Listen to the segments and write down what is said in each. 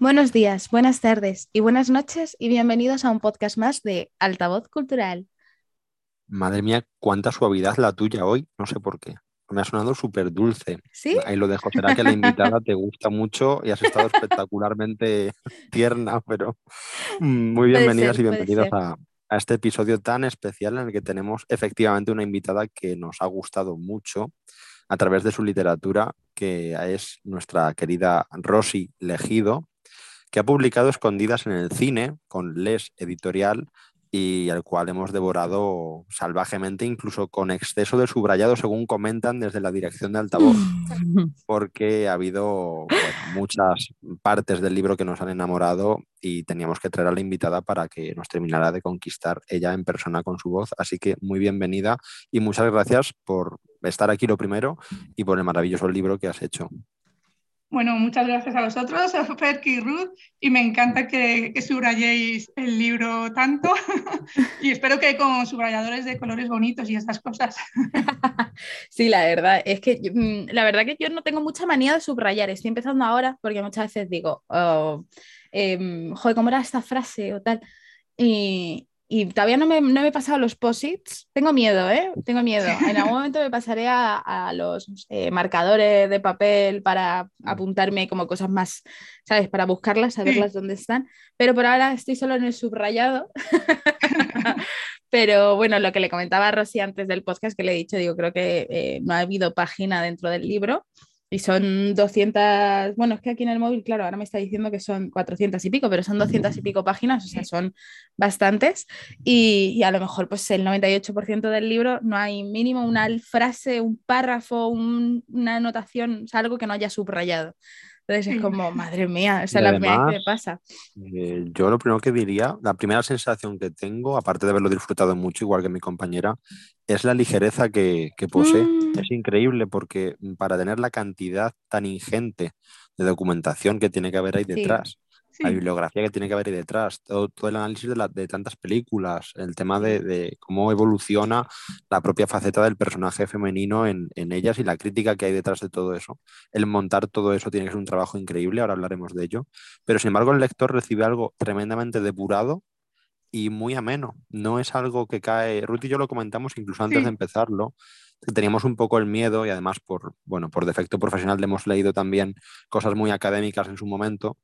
Buenos días, buenas tardes y buenas noches y bienvenidos a un podcast más de Altavoz Cultural. Madre mía, cuánta suavidad la tuya hoy, no sé por qué. Me ha sonado súper dulce. ¿Sí? Ahí lo dejo. Será que la invitada te gusta mucho y has estado espectacularmente tierna, pero mm, muy bienvenidas ser, y bienvenidos a, a este episodio tan especial en el que tenemos efectivamente una invitada que nos ha gustado mucho a través de su literatura, que es nuestra querida Rosy Legido, que ha publicado Escondidas en el cine con Les Editorial y al cual hemos devorado salvajemente, incluso con exceso de subrayado, según comentan desde la dirección de altavoz, porque ha habido bueno, muchas partes del libro que nos han enamorado y teníamos que traer a la invitada para que nos terminara de conquistar ella en persona con su voz. Así que muy bienvenida y muchas gracias por estar aquí lo primero y por el maravilloso libro que has hecho. Bueno, muchas gracias a vosotros, a Ferki y Ruth, y me encanta que, subrayéis el libro tanto y espero que con subrayadores de colores bonitos y estas cosas. Sí, la verdad es que mm, la verdad que yo no tengo mucha manía de subrayar. Estoy empezando ahora porque muchas veces digo, oh, em, joder, ¿cómo era esta frase o tal? Y, y todavía no me, no me he pasado los posits. Tengo miedo, ¿eh? Tengo miedo. En algún momento me pasaré a, a los marcadores de papel para apuntarme como cosas más, ¿sabes? Para buscarlas, saberlas dónde están. Pero por ahora estoy solo en el subrayado. Pero bueno, lo que le comentaba a Rosy antes del podcast que le he dicho, digo, creo que eh, no ha habido página dentro del libro y son 200, bueno, es que aquí en el móvil, claro, ahora me está diciendo que son 400 y pico, pero son 200 y pico páginas, o sea, son bastantes y, y a lo mejor pues el 98% del libro no hay mínimo una frase, un párrafo, un- una anotación, o sea, algo que no haya subrayado. Entonces es como, madre mía, esa es la primera vez que me pasa. Eh, yo lo primero que diría, la primera sensación que tengo, aparte de haberlo disfrutado mucho, igual que mi compañera, es la ligereza que, que posee. Mm. Es increíble porque mm, para tener la cantidad tan ingente de documentación que tiene que haber ahí Sí. La bibliografía que tiene que haber ahí detrás, todo, todo el análisis de, la- de tantas películas, el tema de, de cómo evoluciona la propia faceta del personaje femenino en, en ellas y la crítica que hay detrás de todo eso. El montar todo eso tiene que ser un trabajo increíble, ahora hablaremos de ello, pero sin embargo el lector recibe algo tremendamente depurado y muy ameno. No es algo que cae. Ruth y yo lo comentamos incluso antes Sí. de empezarlo, teníamos un poco el miedo y además por, bueno, por defecto profesional le hemos leído también cosas muy académicas en su momento.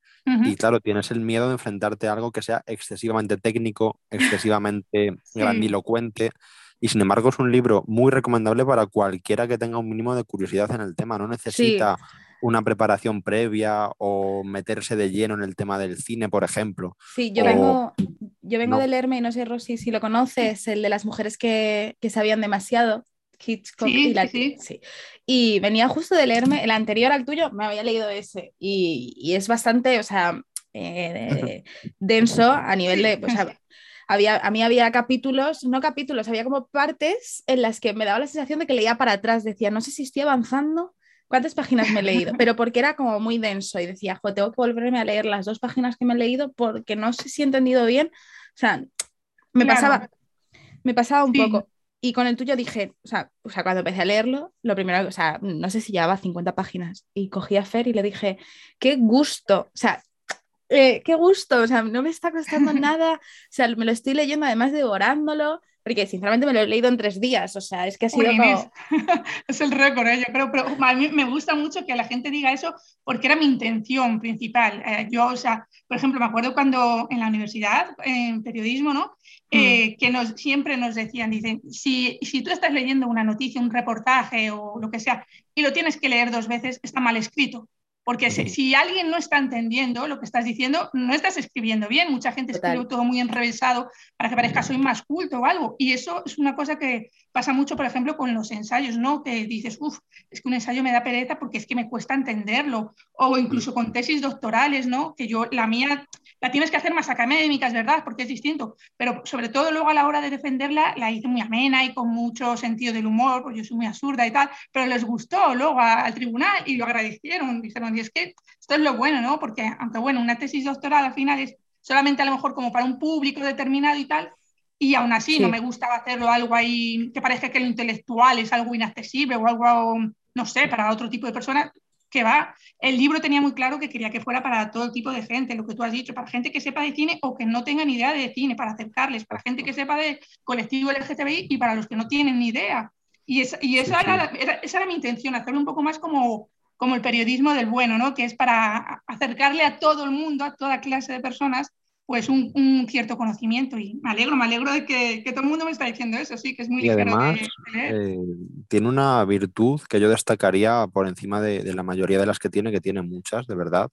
Y claro, tienes el miedo de enfrentarte a algo que sea excesivamente técnico, excesivamente Sí. grandilocuente. Y sin embargo es un libro muy recomendable para cualquiera que tenga un mínimo de curiosidad en el tema. No necesita una preparación previa o meterse de lleno en el tema del cine, por ejemplo. Sí, yo O- vengo, yo vengo no. de leerme, y no sé, Rosy, si lo conoces, el de las mujeres que, que sabían demasiado, Hitchcock Sí, y la sí, sí. Y venía justo de leerme, el anterior al tuyo, me había leído ese, y, y es bastante, o sea, eh, denso a nivel de, o sea, había, a mí había capítulos, no capítulos, había como partes en las que me daba la sensación de que leía para atrás, decía, no sé si estoy avanzando, cuántas páginas me he leído, pero porque era como muy denso y decía, jo, tengo que volverme a leer las dos páginas que me he leído porque no sé si he entendido bien, o sea, me Claro. pasaba, me pasaba un Sí. poco. Y con el tuyo dije, o sea, o sea, cuando empecé a leerlo, lo primero, o sea, no sé si llevaba 50 páginas. Y cogí a Fer y le dije, qué gusto, o sea, eh, qué gusto, o sea, no me está costando nada, o sea, me lo estoy leyendo además devorándolo, porque sinceramente me lo he leído en tres días, o sea, es que ha sido como... es el récord, ¿eh? yo creo, pero a mí me gusta mucho que la gente diga eso porque era mi intención principal. Eh, yo, o sea, por ejemplo, me acuerdo cuando en la universidad, en periodismo, ¿no? Eh, que nos, siempre nos decían, dicen, si, si tú estás leyendo una noticia, un reportaje o lo que sea, y lo tienes que leer dos veces, está mal escrito. Porque si, si alguien no está entendiendo lo que estás diciendo, no estás escribiendo bien. Mucha gente Total. escribe todo muy enrevesado para que parezca soy más culto o algo. Y eso es una cosa que pasa mucho, por ejemplo, con los ensayos, ¿no? Que dices, uff, es que un ensayo me da pereza porque es que me cuesta entenderlo. O incluso con tesis doctorales, ¿no? Que yo, la mía, la tienes que hacer más académica, es verdad, porque es distinto. Pero sobre todo luego a la hora de defenderla, la hice muy amena y con mucho sentido del humor, porque yo soy muy absurda y tal. Pero les gustó luego a- al tribunal y lo agradecieron. Dijeron, y es que esto es lo bueno, ¿no? Porque, aunque bueno, una tesis doctoral al final es solamente a lo mejor como para un público determinado y tal, y aún así Sí. no me gustaba hacerlo algo ahí que parezca que lo intelectual es algo inaccesible o algo, no sé, para otro tipo de personas. Que va, el libro tenía muy claro que quería que fuera para todo tipo de gente, lo que tú has dicho, para gente que sepa de cine o que no tenga ni idea de cine, para acercarles, para gente que sepa de colectivo LGTBI y para los que no tienen ni idea. Y, y esa, Era, esa era mi intención, hacerlo un poco más como, como el periodismo del bueno, ¿no? que es para acercarle a todo el mundo, a toda clase de personas, pues un, cierto conocimiento y me alegro, me alegro de que, todo el mundo me está diciendo eso, sí, que es muy y además, eh, tiene una virtud que yo destacaría por encima de, la mayoría de las que tiene, que tiene muchas, de verdad.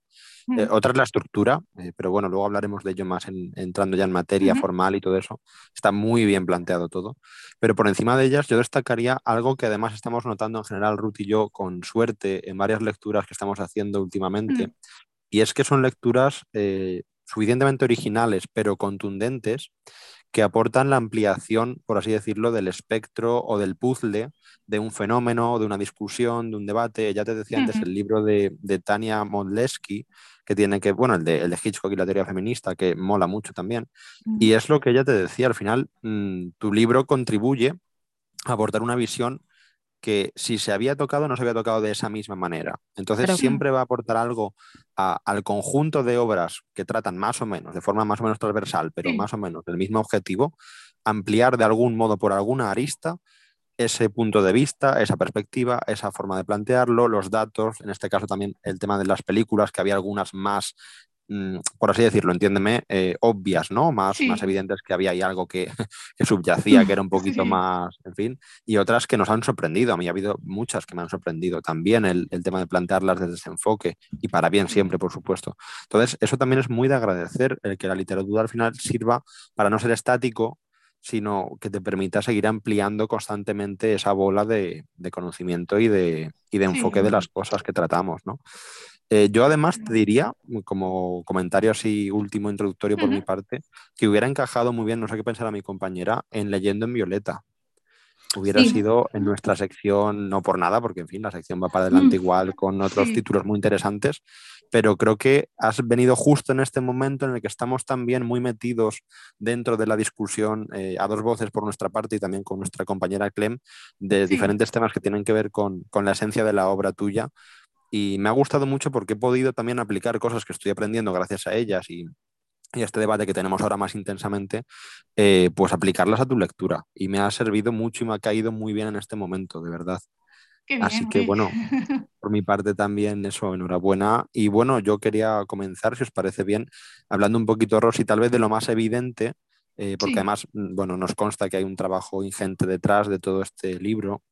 Eh, mm. otra es la estructura, eh, pero bueno, luego hablaremos de ello más entrando ya en materia formal y todo eso. Está muy bien planteado todo. Pero por encima de ellas, yo destacaría algo que además estamos notando en general, Ruth y yo, con suerte en varias lecturas que estamos haciendo últimamente. Mm. Y es que son lecturas suficientemente originales pero contundentes que aportan la ampliación, por así decirlo, del espectro o del puzzle de un fenómeno, de una discusión, de un debate. Ya te decía antes el libro de, Tania Modleski, que tiene que, bueno, el de, el de, Hitchcock y la teoría feminista, que mola mucho también. Y es lo que ella te decía, al final, mm, tu libro contribuye a aportar una visión que si se había tocado, no se había tocado de esa misma manera. Entonces siempre va a aportar algo al conjunto de obras que tratan más o menos, de forma más o menos transversal, pero más o menos del mismo objetivo, ampliar de algún modo por alguna arista ese punto de vista, esa perspectiva, esa forma de plantearlo, los datos, en este caso también el tema de las películas, que había algunas más por así decirlo, entiéndeme, eh, obvias, ¿no? Más, más evidentes que había ahí algo que, subyacía, que era un poquito más, en fin, y otras que nos han sorprendido. A mí ha habido muchas que me han sorprendido. También el, tema de plantearlas desde ese enfoque, y para bien siempre, por supuesto. Entonces, eso también es muy de agradecer, el que la literatura al final sirva para no ser estático, sino que te permita seguir ampliando constantemente esa bola de, conocimiento y de, y de enfoque de las cosas que tratamos, ¿no? Eh, yo además te diría, como comentario así último introductorio por mi parte, que hubiera encajado muy bien, no sé qué pensar a mi compañera, en Leyendo en Violeta. Hubiera sido en nuestra sección, no por nada, porque en fin, la sección va para adelante mm. igual con otros títulos muy interesantes, pero creo que has venido justo en este momento en el que estamos también muy metidos dentro de la discusión eh, a dos voces por nuestra parte y también con nuestra compañera Clem de diferentes temas que tienen que ver con, con la esencia de la obra tuya y me ha gustado mucho porque he podido también aplicar cosas que estoy aprendiendo gracias a ellas y, y este debate que tenemos ahora más intensamente, eh, pues aplicarlas a tu lectura. Y me ha servido mucho y me ha caído muy bien en este momento, de verdad. Así que bueno, por mi parte también eso, enhorabuena. Y bueno, yo quería comenzar, si os parece bien, hablando un poquito, Rosy, tal vez de lo más evidente, eh, porque además, mm, bueno, nos consta que hay un trabajo ingente detrás de todo este libro,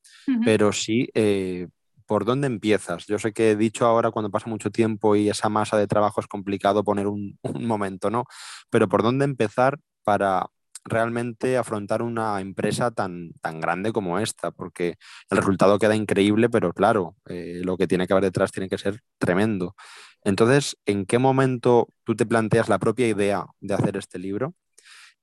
pero sí, eh, ¿por dónde empiezas? Yo sé que he dicho ahora cuando pasa mucho tiempo y esa masa de trabajo es complicado poner un, momento, ¿no? Pero ¿por dónde empezar para realmente afrontar una empresa tan, tan grande como esta? Porque el resultado queda increíble, pero claro, eh, lo que tiene que haber detrás tiene que ser tremendo. Entonces, ¿en qué momento tú te planteas la propia idea de hacer este libro?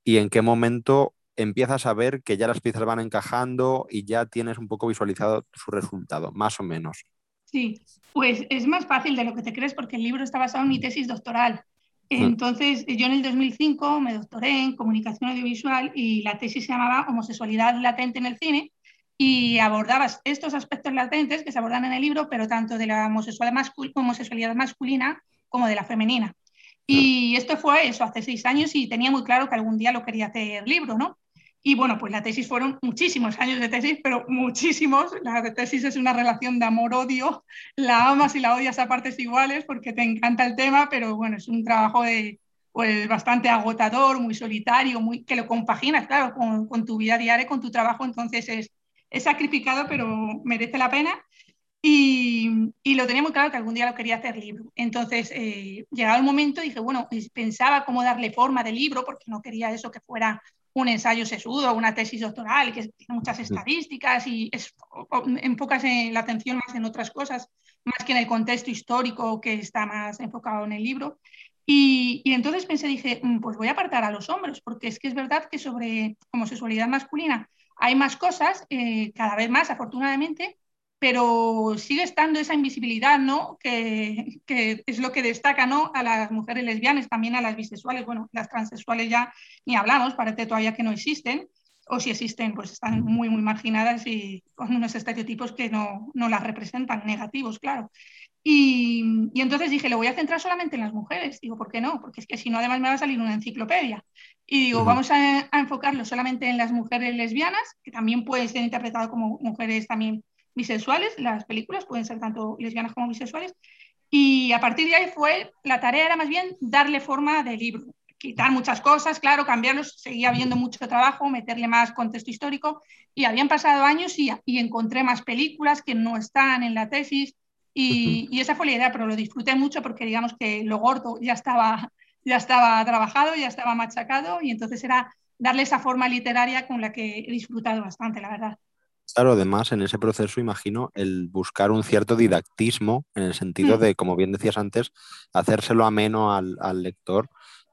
¿Y en qué momento empiezas a ver que ya las piezas van encajando y ya tienes un poco visualizado su resultado, más o menos. Sí, pues es más fácil de lo que te crees porque el libro está basado en mi tesis doctoral. Mm. Entonces, yo en el 2005 me doctoré en comunicación audiovisual y la tesis se llamaba Homosexualidad latente en el cine y abordabas estos aspectos latentes que se abordan en el libro, pero tanto de la homosexualidad masculina como de la femenina. Y esto fue eso, hace seis años y tenía muy claro que algún día lo quería hacer libro, ¿no? Y bueno, pues la tesis fueron muchísimos años de tesis, pero muchísimos. La tesis es una relación de amor-odio. La amas y la odias a partes iguales porque te encanta el tema, pero bueno, es un trabajo de, pues, bastante agotador, muy solitario, muy, que lo compaginas, claro, con, tu vida diaria, con tu trabajo. Entonces es, es sacrificado, pero merece la pena. Y, y, lo tenía muy claro que algún día lo quería hacer libro. Entonces, eh, llegado el momento, dije, bueno, pensaba cómo darle forma de libro, porque no quería eso que fuera un ensayo sesudo, una tesis doctoral, que tiene muchas estadísticas y es, enfocas la atención más en otras cosas, más que en el contexto histórico que está más enfocado en el libro. Y, y, entonces pensé, dije, mm, pues voy a apartar a los hombres, porque es que es verdad que sobre homosexualidad masculina hay más cosas, eh, cada vez más, afortunadamente, pero sigue estando esa invisibilidad, ¿no? Que, que, es lo que destaca, ¿no? A las mujeres lesbianas, también a las bisexuales, bueno, las transexuales ya ni hablamos, parece todavía que no existen, o si existen, pues están muy, muy marginadas y con unos estereotipos que no, no las representan, negativos, claro. Y, entonces dije, lo voy a centrar solamente en las mujeres. Digo, ¿por qué no? Porque es que si no, además me va a salir una enciclopedia. Y digo, vamos a, enfocarlo solamente en las mujeres lesbianas, que también pueden ser interpretadas como mujeres también bisexuales. Las películas pueden ser tanto lesbianas como bisexuales. Y a partir de ahí fue, la tarea era más bien darle forma de libro. Quitar muchas cosas, claro, cambiarlos, seguía habiendo mucho trabajo, meterle más contexto histórico. Y habían pasado años y, y encontré más películas que no están en la tesis y, esa fue la idea, pero lo disfruté mucho porque digamos que lo gordo ya estaba, ya estaba trabajado, ya estaba machacado y entonces era darle esa forma literaria con la que he disfrutado bastante, la verdad. Claro, además en ese proceso imagino el buscar un cierto didactismo en el sentido mm. de, como bien decías antes, hacérselo ameno al, al lector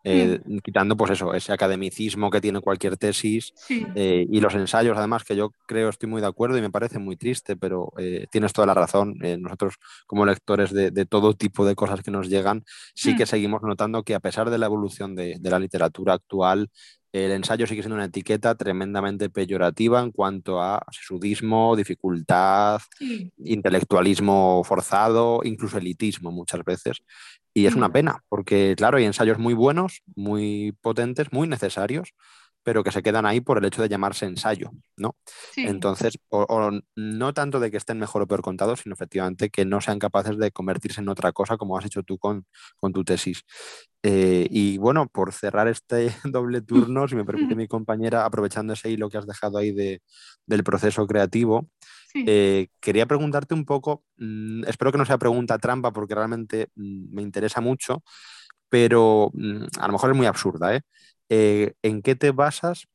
eh, mm. quitando pues eso, ese academicismo que tiene cualquier tesis eh, y los ensayos además que yo creo estoy muy de acuerdo y me parece muy triste, pero eh, tienes toda la razón. nosotros como lectores de, todo tipo de cosas que nos llegan, sí que mm. seguimos notando que a pesar de la evolución de, de la literatura actual, el ensayo sigue siendo una etiqueta tremendamente peyorativa en cuanto a sudismo, dificultad, intelectualismo forzado, incluso elitismo muchas veces. Y es una pena, porque claro, hay ensayos muy buenos, muy potentes, muy necesarios, pero que se quedan ahí por el hecho de llamarse ensayo, ¿no? Entonces, o, no tanto de que estén mejor o peor contados, sino efectivamente que no sean capaces de convertirse en otra cosa, como has hecho tú con, con tu tesis. Eh, y bueno, por cerrar este doble turno, si me permite mi compañera, aprovechando ese hilo que has dejado ahí de, del proceso creativo, eh, quería preguntarte un poco, mm, espero que no sea pregunta trampa porque realmente mm, me interesa mucho, pero mm, a lo mejor es muy absurda. ¿eh? Eh en qué te basas?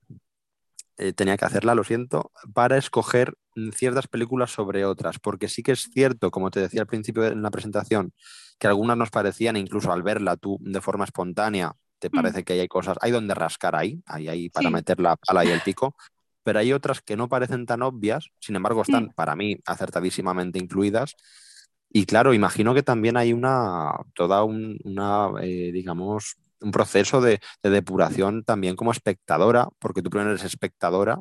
Eh, tenía que hacerla, lo siento, para escoger ciertas películas sobre otras, porque sí que es cierto, como te decía al principio en la presentación, que algunas nos parecían, incluso al verla tú de forma espontánea, te parece que hay cosas, hay donde rascar ahí, ahí, ahí para meter la pala y el pico, pero hay otras que no parecen tan obvias, sin embargo están para mí acertadísimamente incluidas. Y claro, imagino que también hay una, toda un, una, eh, digamos, un proceso de, depuración también como espectadora, porque tú primero eres espectadora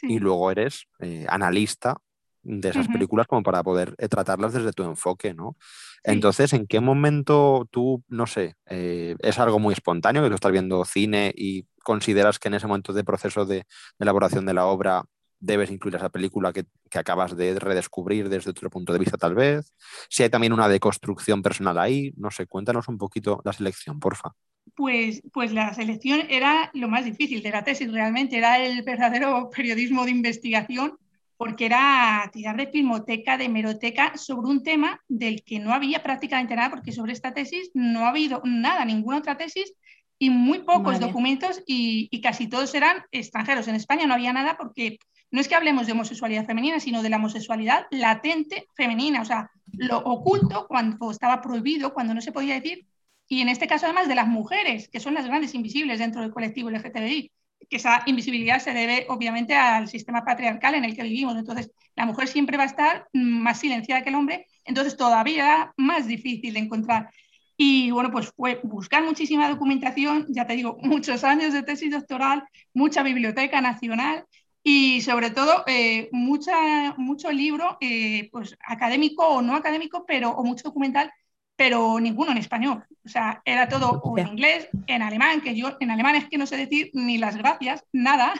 y luego eres eh, analista de esas películas como para poder eh, tratarlas desde tu enfoque, ¿no? Entonces, ¿en qué momento tú, no sé, es algo muy espontáneo que tú estás viendo cine y consideras que en ese momento de proceso de, elaboración de la obra debes incluir esa película que, acabas de redescubrir desde otro punto de vista tal vez? Si hay también una deconstrucción personal ahí, no sé, cuéntanos un poquito la selección, porfa. Pues, pues la selección era lo más difícil de la tesis, realmente era el verdadero periodismo de investigación, porque era tirar de filmoteca, de hemeroteca, sobre un tema del que no había prácticamente nada, porque sobre esta tesis no ha habido nada, ninguna otra tesis y muy pocos documentos y, casi todos eran extranjeros. En España no había nada porque no es que hablemos de homosexualidad femenina, sino de la homosexualidad latente femenina, o sea, lo oculto cuando estaba prohibido, cuando no se podía decir, y en este caso además de las mujeres, que son las grandes invisibles dentro del colectivo LGTBI, que esa invisibilidad se debe obviamente al sistema patriarcal en el que vivimos. Entonces, la mujer siempre va a estar más silenciada que el hombre, entonces todavía más difícil de encontrar. Y bueno, pues fue buscar muchísima documentación, ya te digo, muchos años de tesis doctoral, mucha biblioteca nacional y sobre todo eh, mucha, mucho libro eh, pues, académico o no académico, pero, o mucho documental, pero ninguno en español. O sea, era todo o en inglés, en alemán, que yo en alemán es que no sé decir ni las gracias, nada,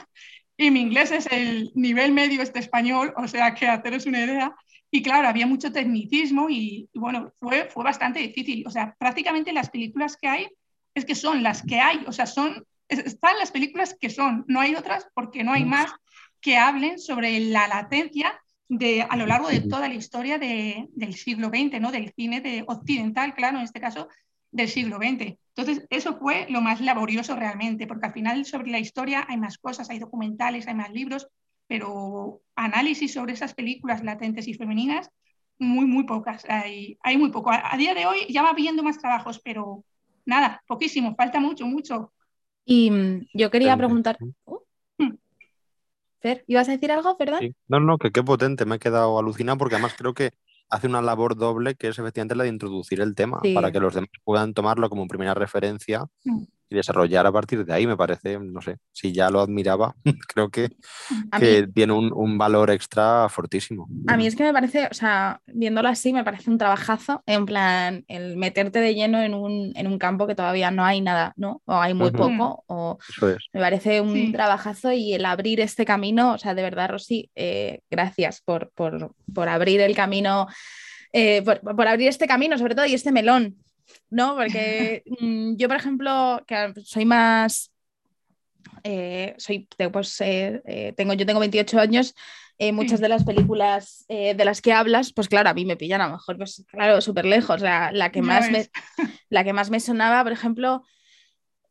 y mi inglés es el nivel medio este español, o sea que haceros una idea. Y claro, había mucho tecnicismo y, bueno, fue, fue bastante difícil. O sea, prácticamente las películas que hay es que son las que hay, o sea, son, están las películas que son, no hay otras porque no hay más que hablen sobre la latencia de, a lo largo de toda la historia de, del siglo XX, ¿no? del cine de occidental, claro, en este caso, del siglo XX. Entonces, eso fue lo más laborioso realmente, porque al final sobre la historia hay más cosas, hay documentales, hay más libros, pero análisis sobre esas películas latentes y femeninas, muy, muy pocas. Hay, hay muy poco. A, día de hoy ya va viendo más trabajos, pero nada, poquísimo, falta mucho, mucho. Y mm, yo quería preguntar. Uh. Fer, ¿ibas a decir algo, verdad? No, no, que qué potente, me he quedado alucinado porque además creo que hace una labor doble que es efectivamente la de introducir el tema para que los demás puedan tomarlo como primera referencia hmm. Y desarrollar a partir de ahí, me parece, no sé, si ya lo admiraba, creo que, que tiene un, un, valor extra fortísimo. A mí es que me parece, o sea, viéndolo así, me parece un trabajazo, en plan, el meterte de lleno en un, en un campo que todavía no hay nada, ¿no? O hay muy poco, o me parece un trabajazo y el abrir este camino, o sea, de verdad, Rosy, eh, gracias por, por, por, abrir el camino, eh, por, por abrir este camino, sobre todo, y este melón, ¿no? Porque mm, yo, por ejemplo, que soy más, eh, soy, pues, eh, eh, tengo, yo tengo 28 años, muchas de las películas de las que hablas, pues claro, a mí me pillan a lo mejor, pues claro, súper lejos. la, que más me, la que más me sonaba, por ejemplo,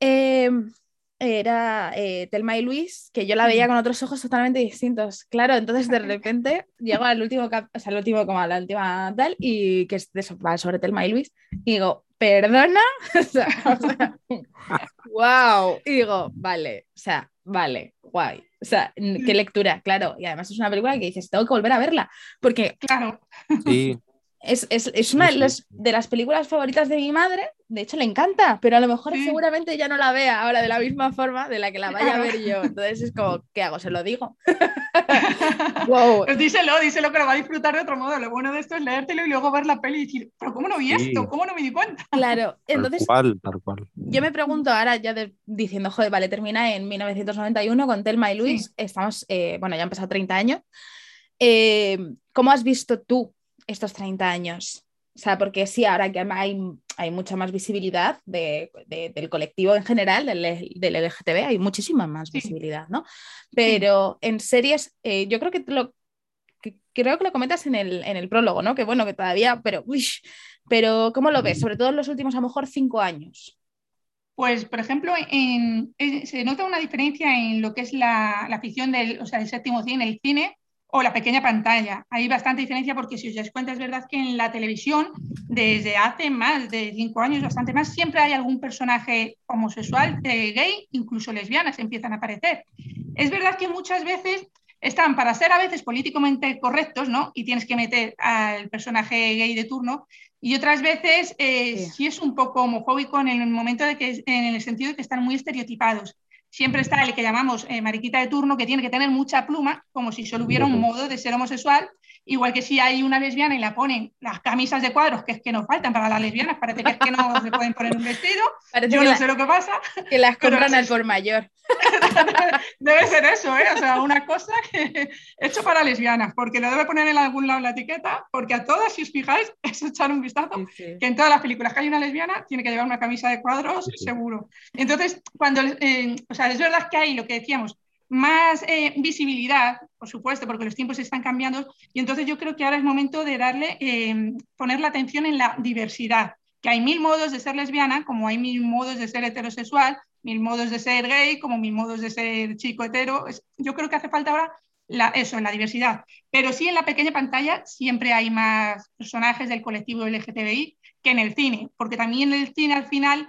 era Telma y Luis, que yo la veía con otros ojos totalmente distintos. Claro, entonces de repente llego al último, o sea, al último como a la última tal, y que es de va sobre Telma y Luis, y digo, ¿perdona? wow. Y digo, vale, o sea, vale, guay. O sea, qué lectura, claro. Y además es una película que dices, tengo que volver a verla, porque... Claro. Sí. Es, una de las, películas favoritas de mi madre, de hecho le encanta, pero a lo mejor seguramente ya no la vea ahora de la misma forma de la que la vaya a ver yo. Entonces es como, ¿qué hago? ¿Se lo digo? wow. Pues díselo, díselo que lo va a disfrutar de otro modo. Lo bueno de esto es leértelo y luego ver la peli y decir, ¿pero cómo no vi esto? ¿Cómo no me di cuenta? Claro, entonces. Tal cual, cual. Yo me pregunto ahora, ya diciendo, joder, vale, termina en 1991 con Telma y Luis. Estamos, eh, bueno, ya han pasado 30 años. Eh, ¿Cómo has visto tú estos 30 años? O sea, porque sí, ahora que hay, hay mucha más visibilidad de, del colectivo en general, del, del, LGTB, hay muchísima más visibilidad, ¿no? Pero en series, eh, yo creo que lo, creo que lo comentas en el, en el prólogo, ¿no? Que bueno, que todavía, pero, uy, pero ¿cómo lo ves? Sobre todo en los últimos, a lo mejor, cinco años. Pues, por ejemplo, en, se nota una diferencia en lo que es la, la ficción del, o sea, del séptimo cine, el cine, o la pequeña pantalla. Hay bastante diferencia porque si os dais cuenta es verdad que en la televisión desde hace más de cinco años, bastante más, siempre hay algún personaje homosexual, eh, gay, incluso lesbianas empiezan a aparecer. Es verdad que muchas veces están para ser a veces políticamente correctos, ¿no? Y tienes que meter al personaje gay de turno. Y otras veces eh, sí. es un poco homofóbico en el momento de que, en el sentido de que están muy estereotipados siempre está el que llamamos eh, mariquita de turno, que tiene que tener mucha pluma, como si solo hubiera un modo de ser homosexual, igual que si hay una lesbiana y la ponen las camisas de cuadros, que es que nos faltan para las lesbianas, parece que es que no se pueden poner un vestido, yo no sé lo que pasa. Que las compran al por mayor. debe ser eso, ¿eh? O sea, una cosa que hecho para lesbianas, porque lo debe poner en algún lado la etiqueta, porque a todas, si os fijáis, es echar un vistazo, que en todas las películas que hay una lesbiana tiene que llevar una camisa de cuadros, seguro. Entonces, cuando, eh, o sea, es verdad que hay lo que decíamos, más eh, visibilidad, por supuesto, porque los tiempos están cambiando, y entonces yo creo que ahora es momento de darle, eh, poner la atención en la diversidad, que hay mil modos de ser lesbiana, como hay mil modos de ser heterosexual, mil modos de ser gay, como mil modos de ser chico hetero. Yo creo que hace falta ahora la, eso, en la diversidad. Pero sí en la pequeña pantalla siempre hay más personajes del colectivo LGTBI que en el cine, porque también el cine al final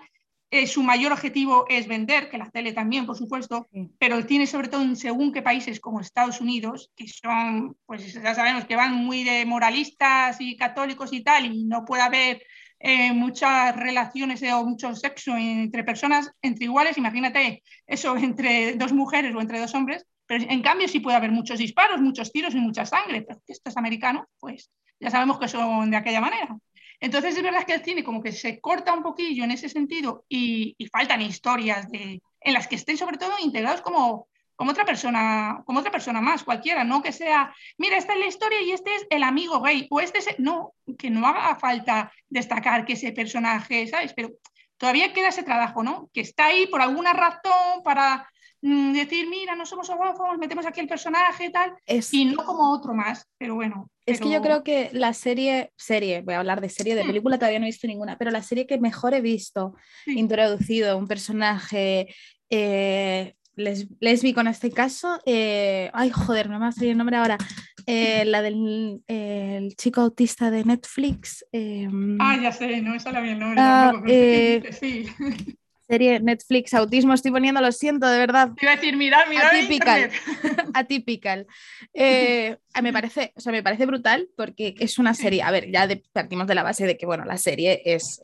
eh, su mayor objetivo es vender, que la tele también, por supuesto, pero cine sobre todo en según qué países como Estados Unidos, que son, pues ya sabemos que van muy de moralistas y católicos y tal, y no puede haber eh, muchas relaciones o mucho sexo entre personas, entre iguales, imagínate eso entre dos mujeres o entre dos hombres, pero en cambio sí puede haber muchos disparos, muchos tiros y mucha sangre, pero esto es americano, pues ya sabemos que son de aquella manera. Entonces es verdad que el cine como que se corta un poquillo en ese sentido y, faltan historias de, en las que estén sobre todo integrados como como otra persona, como otra persona más, cualquiera, no que sea, mira, esta es la historia y este es el amigo gay, o este es, no, que no haga falta destacar que ese personaje, ¿sabes? Pero todavía queda ese trabajo, ¿no? Que está ahí por alguna razón para mm, decir, mira, no somos homófobos, metemos aquí el personaje y tal, y no como otro más, pero bueno. Es que yo creo que la serie, serie, voy a hablar de serie, de película todavía no he visto ninguna, pero la serie que mejor he visto, introducido un personaje eh, lesbico en este caso. Eh, ay, joder, no me va a salir el nombre ahora. Eh, la del el chico autista de Netflix. Em, ah, ya sé, no me sale bien el nombre. Ah, eh, sí. Serie Netflix Autismo, estoy poniendo, lo siento, de verdad. Te iba a decir, mirar, mirar. Atypical. Atypical. me, parece, o sea, me parece brutal porque es una serie. A ver, ya partimos de la base de que, bueno, la serie es,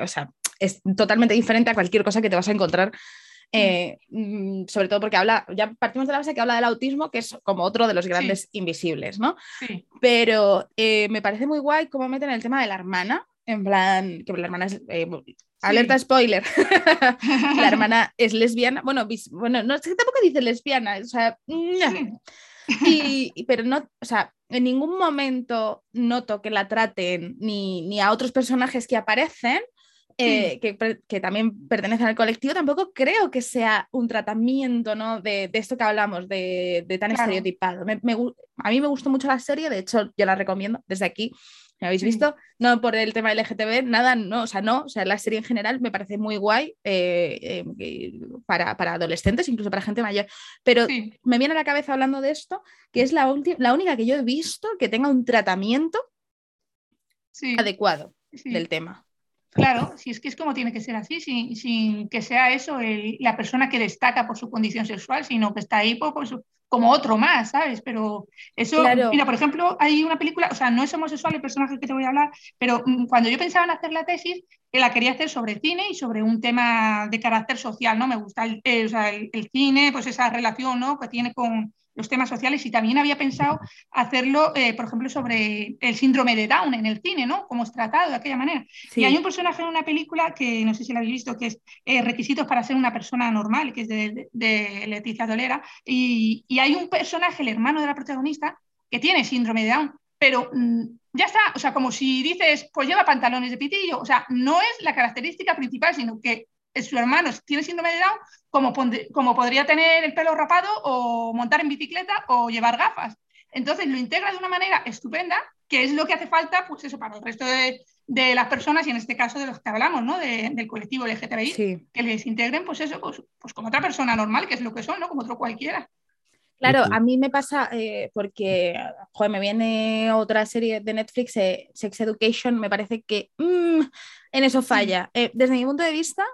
o sea, es totalmente diferente a cualquier cosa que te vas a encontrar eh, mm, sobre todo porque habla, ya partimos de la base que habla del autismo, que es como otro de los grandes invisibles, ¿no? Sí. Pero eh, me parece muy guay cómo meten el tema de la hermana, en plan, que la hermana es... eh, Alerta spoiler. la hermana es lesbiana. Bueno, bis- bueno, no es que tampoco dice lesbiana, o sea, no. Y, y- pero no, o sea, en ningún momento noto que la traten ni, ni a otros personajes que aparecen, eh, que, per- que también pertenecen al colectivo, tampoco creo que sea un tratamiento ¿no? de, de esto que hablamos, de, de tan Claro. estereotipado. Me- me gu- a mí me gustó mucho la serie, de hecho, yo la recomiendo desde aquí. ¿Me habéis visto? No por el tema LGTB, nada, no, o sea, no, o sea, la serie en general me parece muy guay eh, eh, para, para adolescentes, incluso para gente mayor. Pero Sí, me viene a la cabeza hablando de esto, que es la, la única que yo he visto que tenga un tratamiento sí, adecuado sí. del tema. Claro, si es que es como tiene que ser así, sin, sin que sea eso el- la persona que destaca por su condición sexual, sino que está ahí por, por su- como otro más, ¿sabes? Pero eso, Claro. mira, por ejemplo, hay una película, o sea, no es homosexual el personaje que te voy a hablar, pero mm, cuando yo pensaba en hacer la tesis, que la quería hacer sobre cine y sobre un tema de carácter social, ¿no? Me gusta el, eh, o sea, el, el cine, pues esa relación, ¿no? Que tiene con los temas sociales y también había pensado hacerlo, eh, por ejemplo, sobre el síndrome de Down en el cine, ¿no? Cómo es tratado de aquella manera. Sí. Y hay un personaje en una película que no sé si la habéis visto, que es eh, Requisitos para ser una persona normal, que es de, de Leticia Dolera. Y, y hay un personaje, el hermano de la protagonista, que tiene síndrome de Down, pero mm, ya está, o sea, como si dices, pues lleva pantalones de pitillo, o sea, no es la característica principal, sino que su hermano tiene síndrome de Down, como, como podría tener el pelo rapado o montar en bicicleta o llevar gafas. Entonces lo integra de una manera estupenda, que es lo que hace falta, pues eso, para el resto de, de las personas y en este caso de los que hablamos, ¿no? De- del colectivo LGTBI, Sí. que les integren, pues eso, pues, pues como otra persona normal, que es lo que son, ¿no? Como otro cualquiera. Claro, a mí me pasa eh, porque, joder, me viene otra serie de Netflix, eh, Sex Education, me parece que mm, en eso falla. Eh, desde mi punto de vista,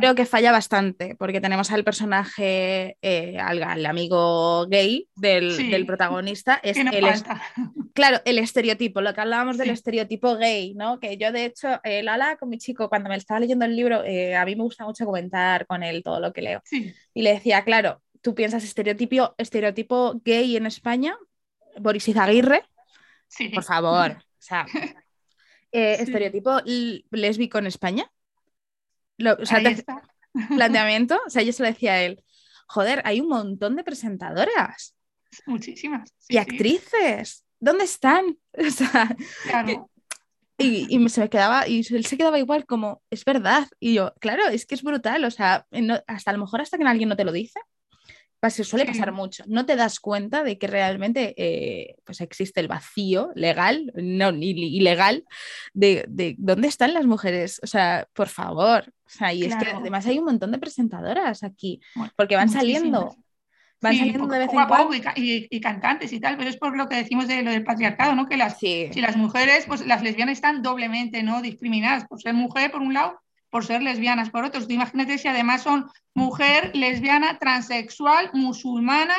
creo que falla bastante, porque tenemos al personaje, eh, al, al amigo gay del, Sí. del protagonista, es que no el, es- claro, el estereotipo, lo que hablábamos del estereotipo gay, ¿no? Que yo, de hecho, eh, Lala, con mi chico, cuando me estaba leyendo el libro, eh, a mí me gusta mucho comentar con él todo lo que leo. Sí, Y le decía, claro, tú piensas estereotipo, estereotipo gay en España, Boris Izaguirre, sí. por favor. O sea, eh, estereotipo lésbico en España. Lo- o sea, Ahí te- está. planteamiento, o sea, yo se lo decía a él, joder, hay un montón de presentadoras Muchísimas. y sí, actrices. ¿Dónde están? O sea, claro. y, y se me quedaba, y él se quedaba igual como, es verdad. Y yo, claro, es que es brutal. O sea, no- hasta a lo mejor hasta que alguien no te lo dice, pues, se suele pasar mucho. No te das cuenta de que realmente eh, pues existe el vacío legal, no, ilegal, de, de dónde están las mujeres. O sea, por favor. O sea, y es que además hay un montón de presentadoras aquí, porque van muchísimas. saliendo. Van Sí, saliendo de vez en cuando. y, y- y cantantes y tal, pero es por lo que decimos de lo del patriarcado, ¿no? Que las, Sí, si las mujeres, pues las lesbianas están doblemente ¿no? discriminadas por ser mujer por un lado, por ser lesbianas por otro. Tú imagínate si además son mujer, lesbiana, transexual, musulmana,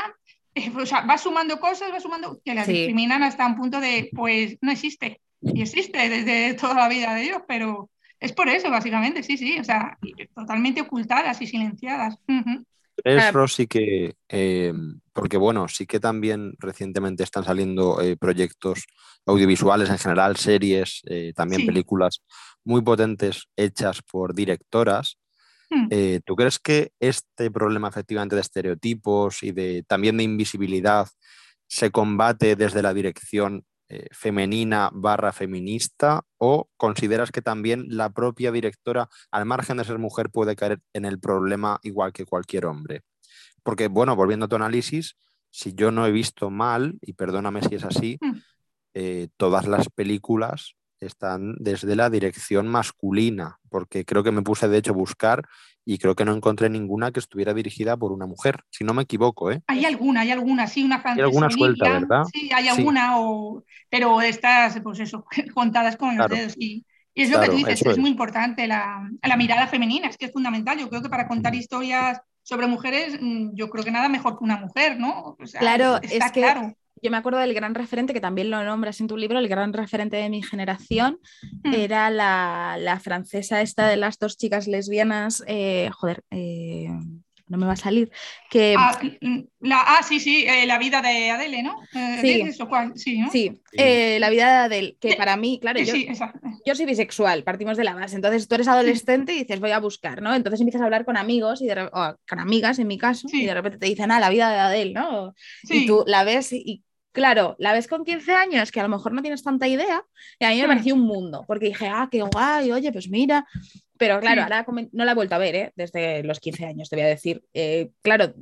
eh, o sea, va sumando cosas, va sumando que las Sí. discriminan hasta un punto de, pues no existe. Y existe desde toda la vida de ellos, pero es por eso, básicamente, sí, sí, o sea, totalmente ocultadas y silenciadas. Ujú. ¿Crees, Claro. Rosy, que, eh, porque bueno, sí que también recientemente están saliendo eh, proyectos audiovisuales en general, series, eh, también Sí. películas muy potentes hechas por directoras. Mm. Eh, ¿Tú crees que este problema efectivamente de estereotipos y de también de invisibilidad se combate desde la dirección eh, femenina barra feminista o consideras que también la propia directora, al margen de ser mujer, puede caer en el problema igual que cualquier hombre? Porque, bueno, volviendo a tu análisis, si yo no he visto mal, y perdóname si es así, Mm. eh, todas las películas están desde la dirección masculina, porque creo que me puse de hecho a buscar y creo que no encontré ninguna que estuviera dirigida por una mujer, si no me equivoco, ¿eh? Hay alguna, hay alguna, sí, una francesa. alguna Olivia, suelta, ¿verdad? Sí, hay Sí. alguna, o... pero estas, pues eso, contadas con Claro. los dedos. Y, y es lo que tú dices, es, es. muy importante la, la mirada femenina, es que es fundamental. Yo creo que para contar historias sobre mujeres, mm, yo creo que nada mejor que una mujer, ¿no? O sea, Claro, está es que claro. Yo me acuerdo del gran referente, que también lo nombras en tu libro, el gran referente de mi generación, Mm. era la, la francesa esta de las dos chicas lesbianas, eh, joder, eh, no me va a salir, que Ah, la, ah, sí, sí, eh, la vida de Adele, ¿no? Sí. ¿eso cuál? Sí, ¿no? sí, la vida de Adele, que para mí, claro, yo, sí, esa. yo soy bisexual, partimos de la base. Entonces tú eres adolescente y dices, voy a buscar, ¿no? Entonces empiezas a hablar con amigos y de o con amigas, en mi caso, y de repente te dicen, ah, la vida de Adele, ¿no? Y tú la ves y, claro, la ves con 15 años, que a lo mejor no tienes tanta idea, y a mí me Hmm. pareció un mundo, porque dije, ah, qué guay, oye, pues mira. Pero claro, Sí. ahora no la he vuelto a ver, ¿eh? Desde los 15 años, te voy a decir. Eh, claro.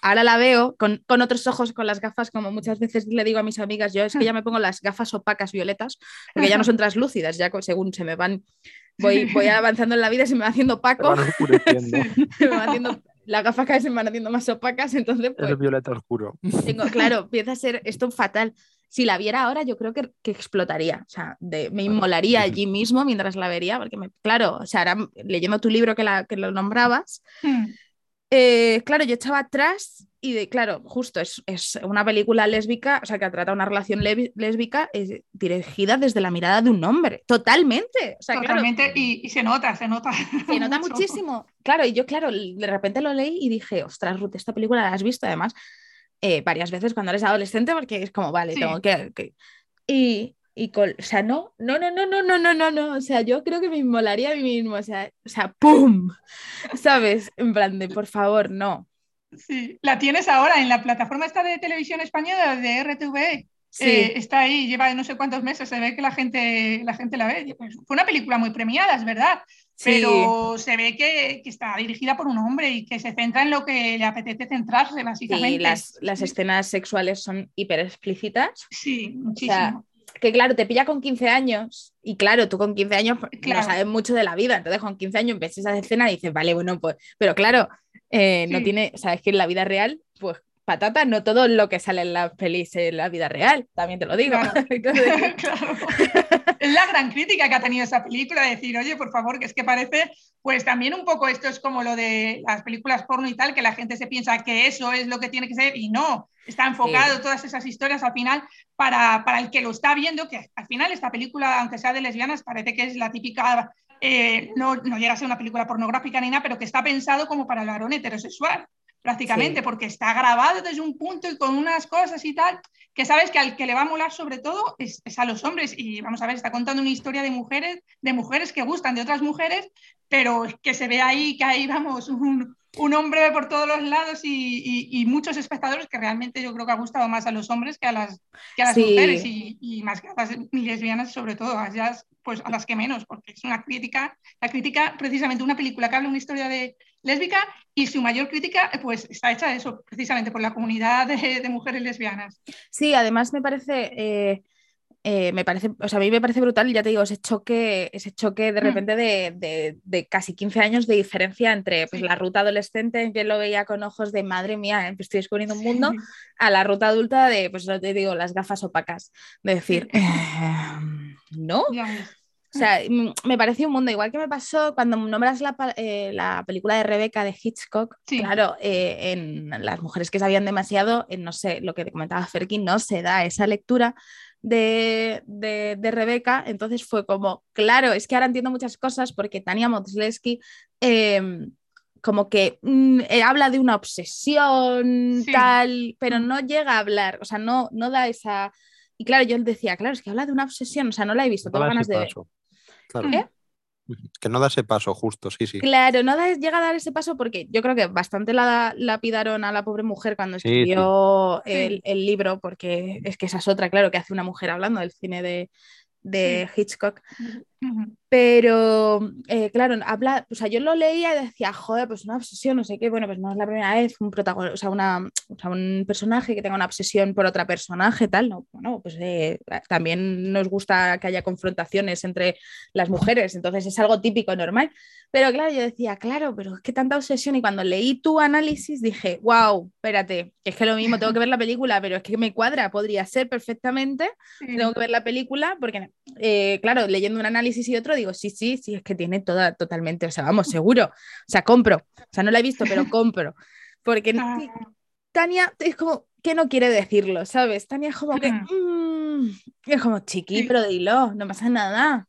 Ahora la veo con, con otros ojos, con las gafas, como muchas veces le digo a mis amigas, yo es que ya me pongo las gafas opacas violetas, porque ya no son translúcidas, ya según se me van, voy, voy avanzando en la vida, se me va haciendo opaco, se me va haciendo, las gafas cada vez se me van haciendo más opacas, entonces pues, Es violeta oscuro. tengo, claro, empieza a ser esto fatal. Si la viera ahora, yo creo que, que explotaría. O sea, de- me inmolaría allí mismo mientras la vería, porque, me, claro, o sea, ahora leyendo tu libro que, la, que lo nombrabas, Mm. Eh, claro, yo echaba atrás y, de, claro, justo es, es una película lésbica, o sea, que trata una relación lésbica eh, dirigida desde la mirada de un hombre, totalmente. O sea, claro, Totalmente, y, y se nota, se nota. se nota mucho. muchísimo. Claro, y yo, claro, de repente lo leí y dije, ostras, Ruth, esta película la has visto además eh, varias veces cuando eres adolescente, porque es como, vale, Sí. tengo que. que- Y, y con, o sea, no, no, no, no, no, no, no, no, no. O sea, yo creo que me inmolaría a mí mismo. O sea, o sea, ¡pum! ¿Sabes? En plan de, por favor, no. Sí, la tienes ahora en la plataforma esta de televisión española de RTV. Sí, Eh, está ahí, lleva no sé cuántos meses, se ve que la gente, la gente la ve. Pues, fue una película muy premiada, es verdad, sí, pero se ve que, que está dirigida por un hombre y que se centra en lo que le apetece centrarse, sí, básicamente. las, las escenas sexuales son hiper explícitas. Sí, O muchísimo. sea, que claro, te pilla con 15 años y claro, tú con 15 años pues, Claro. no sabes mucho de la vida, entonces con 15 años ves esa escena y dices, vale, bueno, pues, pero claro, eh, no tiene, sabes que en la vida real, pues patata, no todo lo que sale en las pelis en la vida real, también te lo digo. Claro. Entonces, Claro. Es la gran crítica que ha tenido esa película, decir, oye, por favor, que es que parece, pues también un poco esto es como lo de las películas porno y tal, que la gente se piensa que eso es lo que tiene que ser y no, está enfocado todas esas historias al final para, para el que lo está viendo, que al final esta película, aunque sea de lesbianas, parece que es la típica, eh, no, no llega a ser una película pornográfica ni nada, pero que está pensado como para el varón heterosexual prácticamente, Sí. porque está grabado desde un punto y con unas cosas y tal, que sabes que al que le va a molar sobre todo es, es a los hombres. Y vamos a ver, está contando una historia de mujeres, de mujeres que gustan de otras mujeres, pero que se ve ahí que hay, vamos, un, un hombre por todos los lados y, y- y muchos espectadores que realmente yo creo que ha gustado más a los hombres que a las, que a las Sí. mujeres y, y más que a las lesbianas sobre todo, a ellas, pues a las que menos, porque es una crítica, la crítica precisamente una película que habla una historia de lésbica y su mayor crítica pues está hecha eso precisamente por la comunidad de, de mujeres lesbianas. sí, además me parece, eh, eh, me parece, o sea, a mí me parece brutal, ya te digo, ese choque, ese choque de Mm. repente de, de- de casi 15 años de diferencia entre pues, la ruta adolescente, que lo veía con ojos de madre mía, eh, estoy descubriendo un mundo, a la ruta adulta de, pues te digo, las gafas opacas, de decir, "Eh, no, o sea, me pareció un mundo, igual que me pasó cuando nombras la, eh, la película de Rebeca de Hitchcock, Sí. claro, eh, en las mujeres que sabían demasiado, en no sé, lo que te comentaba Ferkin, no se da esa lectura de, de, de Rebeca, entonces fue como, claro, es que ahora entiendo muchas cosas porque Tania Motzlesky eh, como que mm, eh, habla de una obsesión, Sí. tal, pero Mm. no llega a hablar, o sea, no, no da esa... Y claro, yo decía, claro, es que habla de una obsesión, o sea, no la he visto, No tengo ganas de ver. paso. Claro. ¿Eh? Que no da ese paso justo, sí, sí. Claro, no da- llega a dar ese paso porque yo creo que bastante la lapidaron a la pobre mujer cuando Sí, escribió sí. El, el libro, porque es que esa es otra, claro, que hace una mujer hablando del cine de, de Hitchcock. Pero, eh, claro, habla, o sea, yo lo leía y decía, joder, pues una obsesión, no sé qué, bueno, pues no es la primera vez un protagonista, o sea, una, o sea, un personaje que tenga una obsesión por otra personaje, tal, no, bueno, pues eh, también nos gusta que haya confrontaciones entre las mujeres, entonces es algo típico, normal, pero claro, yo decía, claro, pero es que tanta obsesión y cuando leí tu análisis dije, wow, espérate, es que lo mismo, tengo que ver la película, pero es que me cuadra, podría ser perfectamente, Sí. tengo que ver la película porque, eh, claro, leyendo un análisis y otro digo, sí, sí, sí, es que tiene toda totalmente, o sea, vamos, seguro, o sea, compro, o sea, no la he visto, pero compro, porque Ah, Tania es como, que no quiere decirlo, ¿sabes? Tania es como que, Ujú. "Mm", es como chiqui, pero dilo, no pasa nada.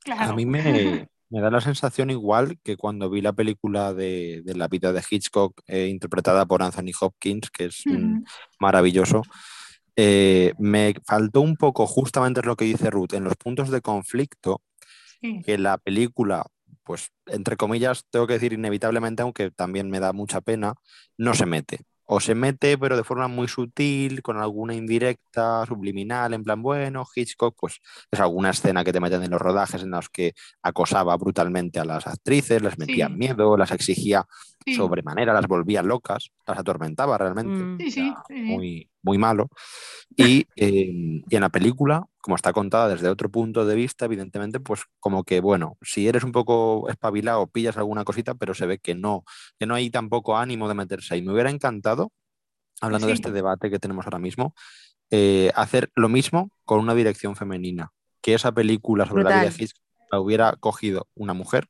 Claro. A mí me, me da la sensación igual que cuando vi la película de, de la vida de Hitchcock eh, interpretada por Anthony Hopkins, que es mm, maravilloso. Eh, me faltó un poco, justamente lo que dice Ruth, en los puntos de conflicto, Sí. que la película, pues entre comillas, tengo que decir inevitablemente, aunque también me da mucha pena, no se mete. O se mete, pero de forma muy sutil, con alguna indirecta, subliminal, en plan, bueno, Hitchcock, pues es alguna escena que te meten en los rodajes en los que acosaba brutalmente a las actrices, les metía Sí. miedo, las exigía Sí. sobremanera, las volvía locas, las atormentaba realmente Mm. Sí, sí. muy, muy malo. Y, eh, y en la película, como está contada desde otro punto de vista, evidentemente, pues como que, bueno, si eres un poco espabilado, pillas alguna cosita, pero se ve que no, que no hay tampoco ánimo de meterse ahí. Me hubiera encantado, hablando de este debate que tenemos ahora mismo, eh, hacer lo mismo con una dirección femenina, que esa película sobre la vida de la hubiera cogido una mujer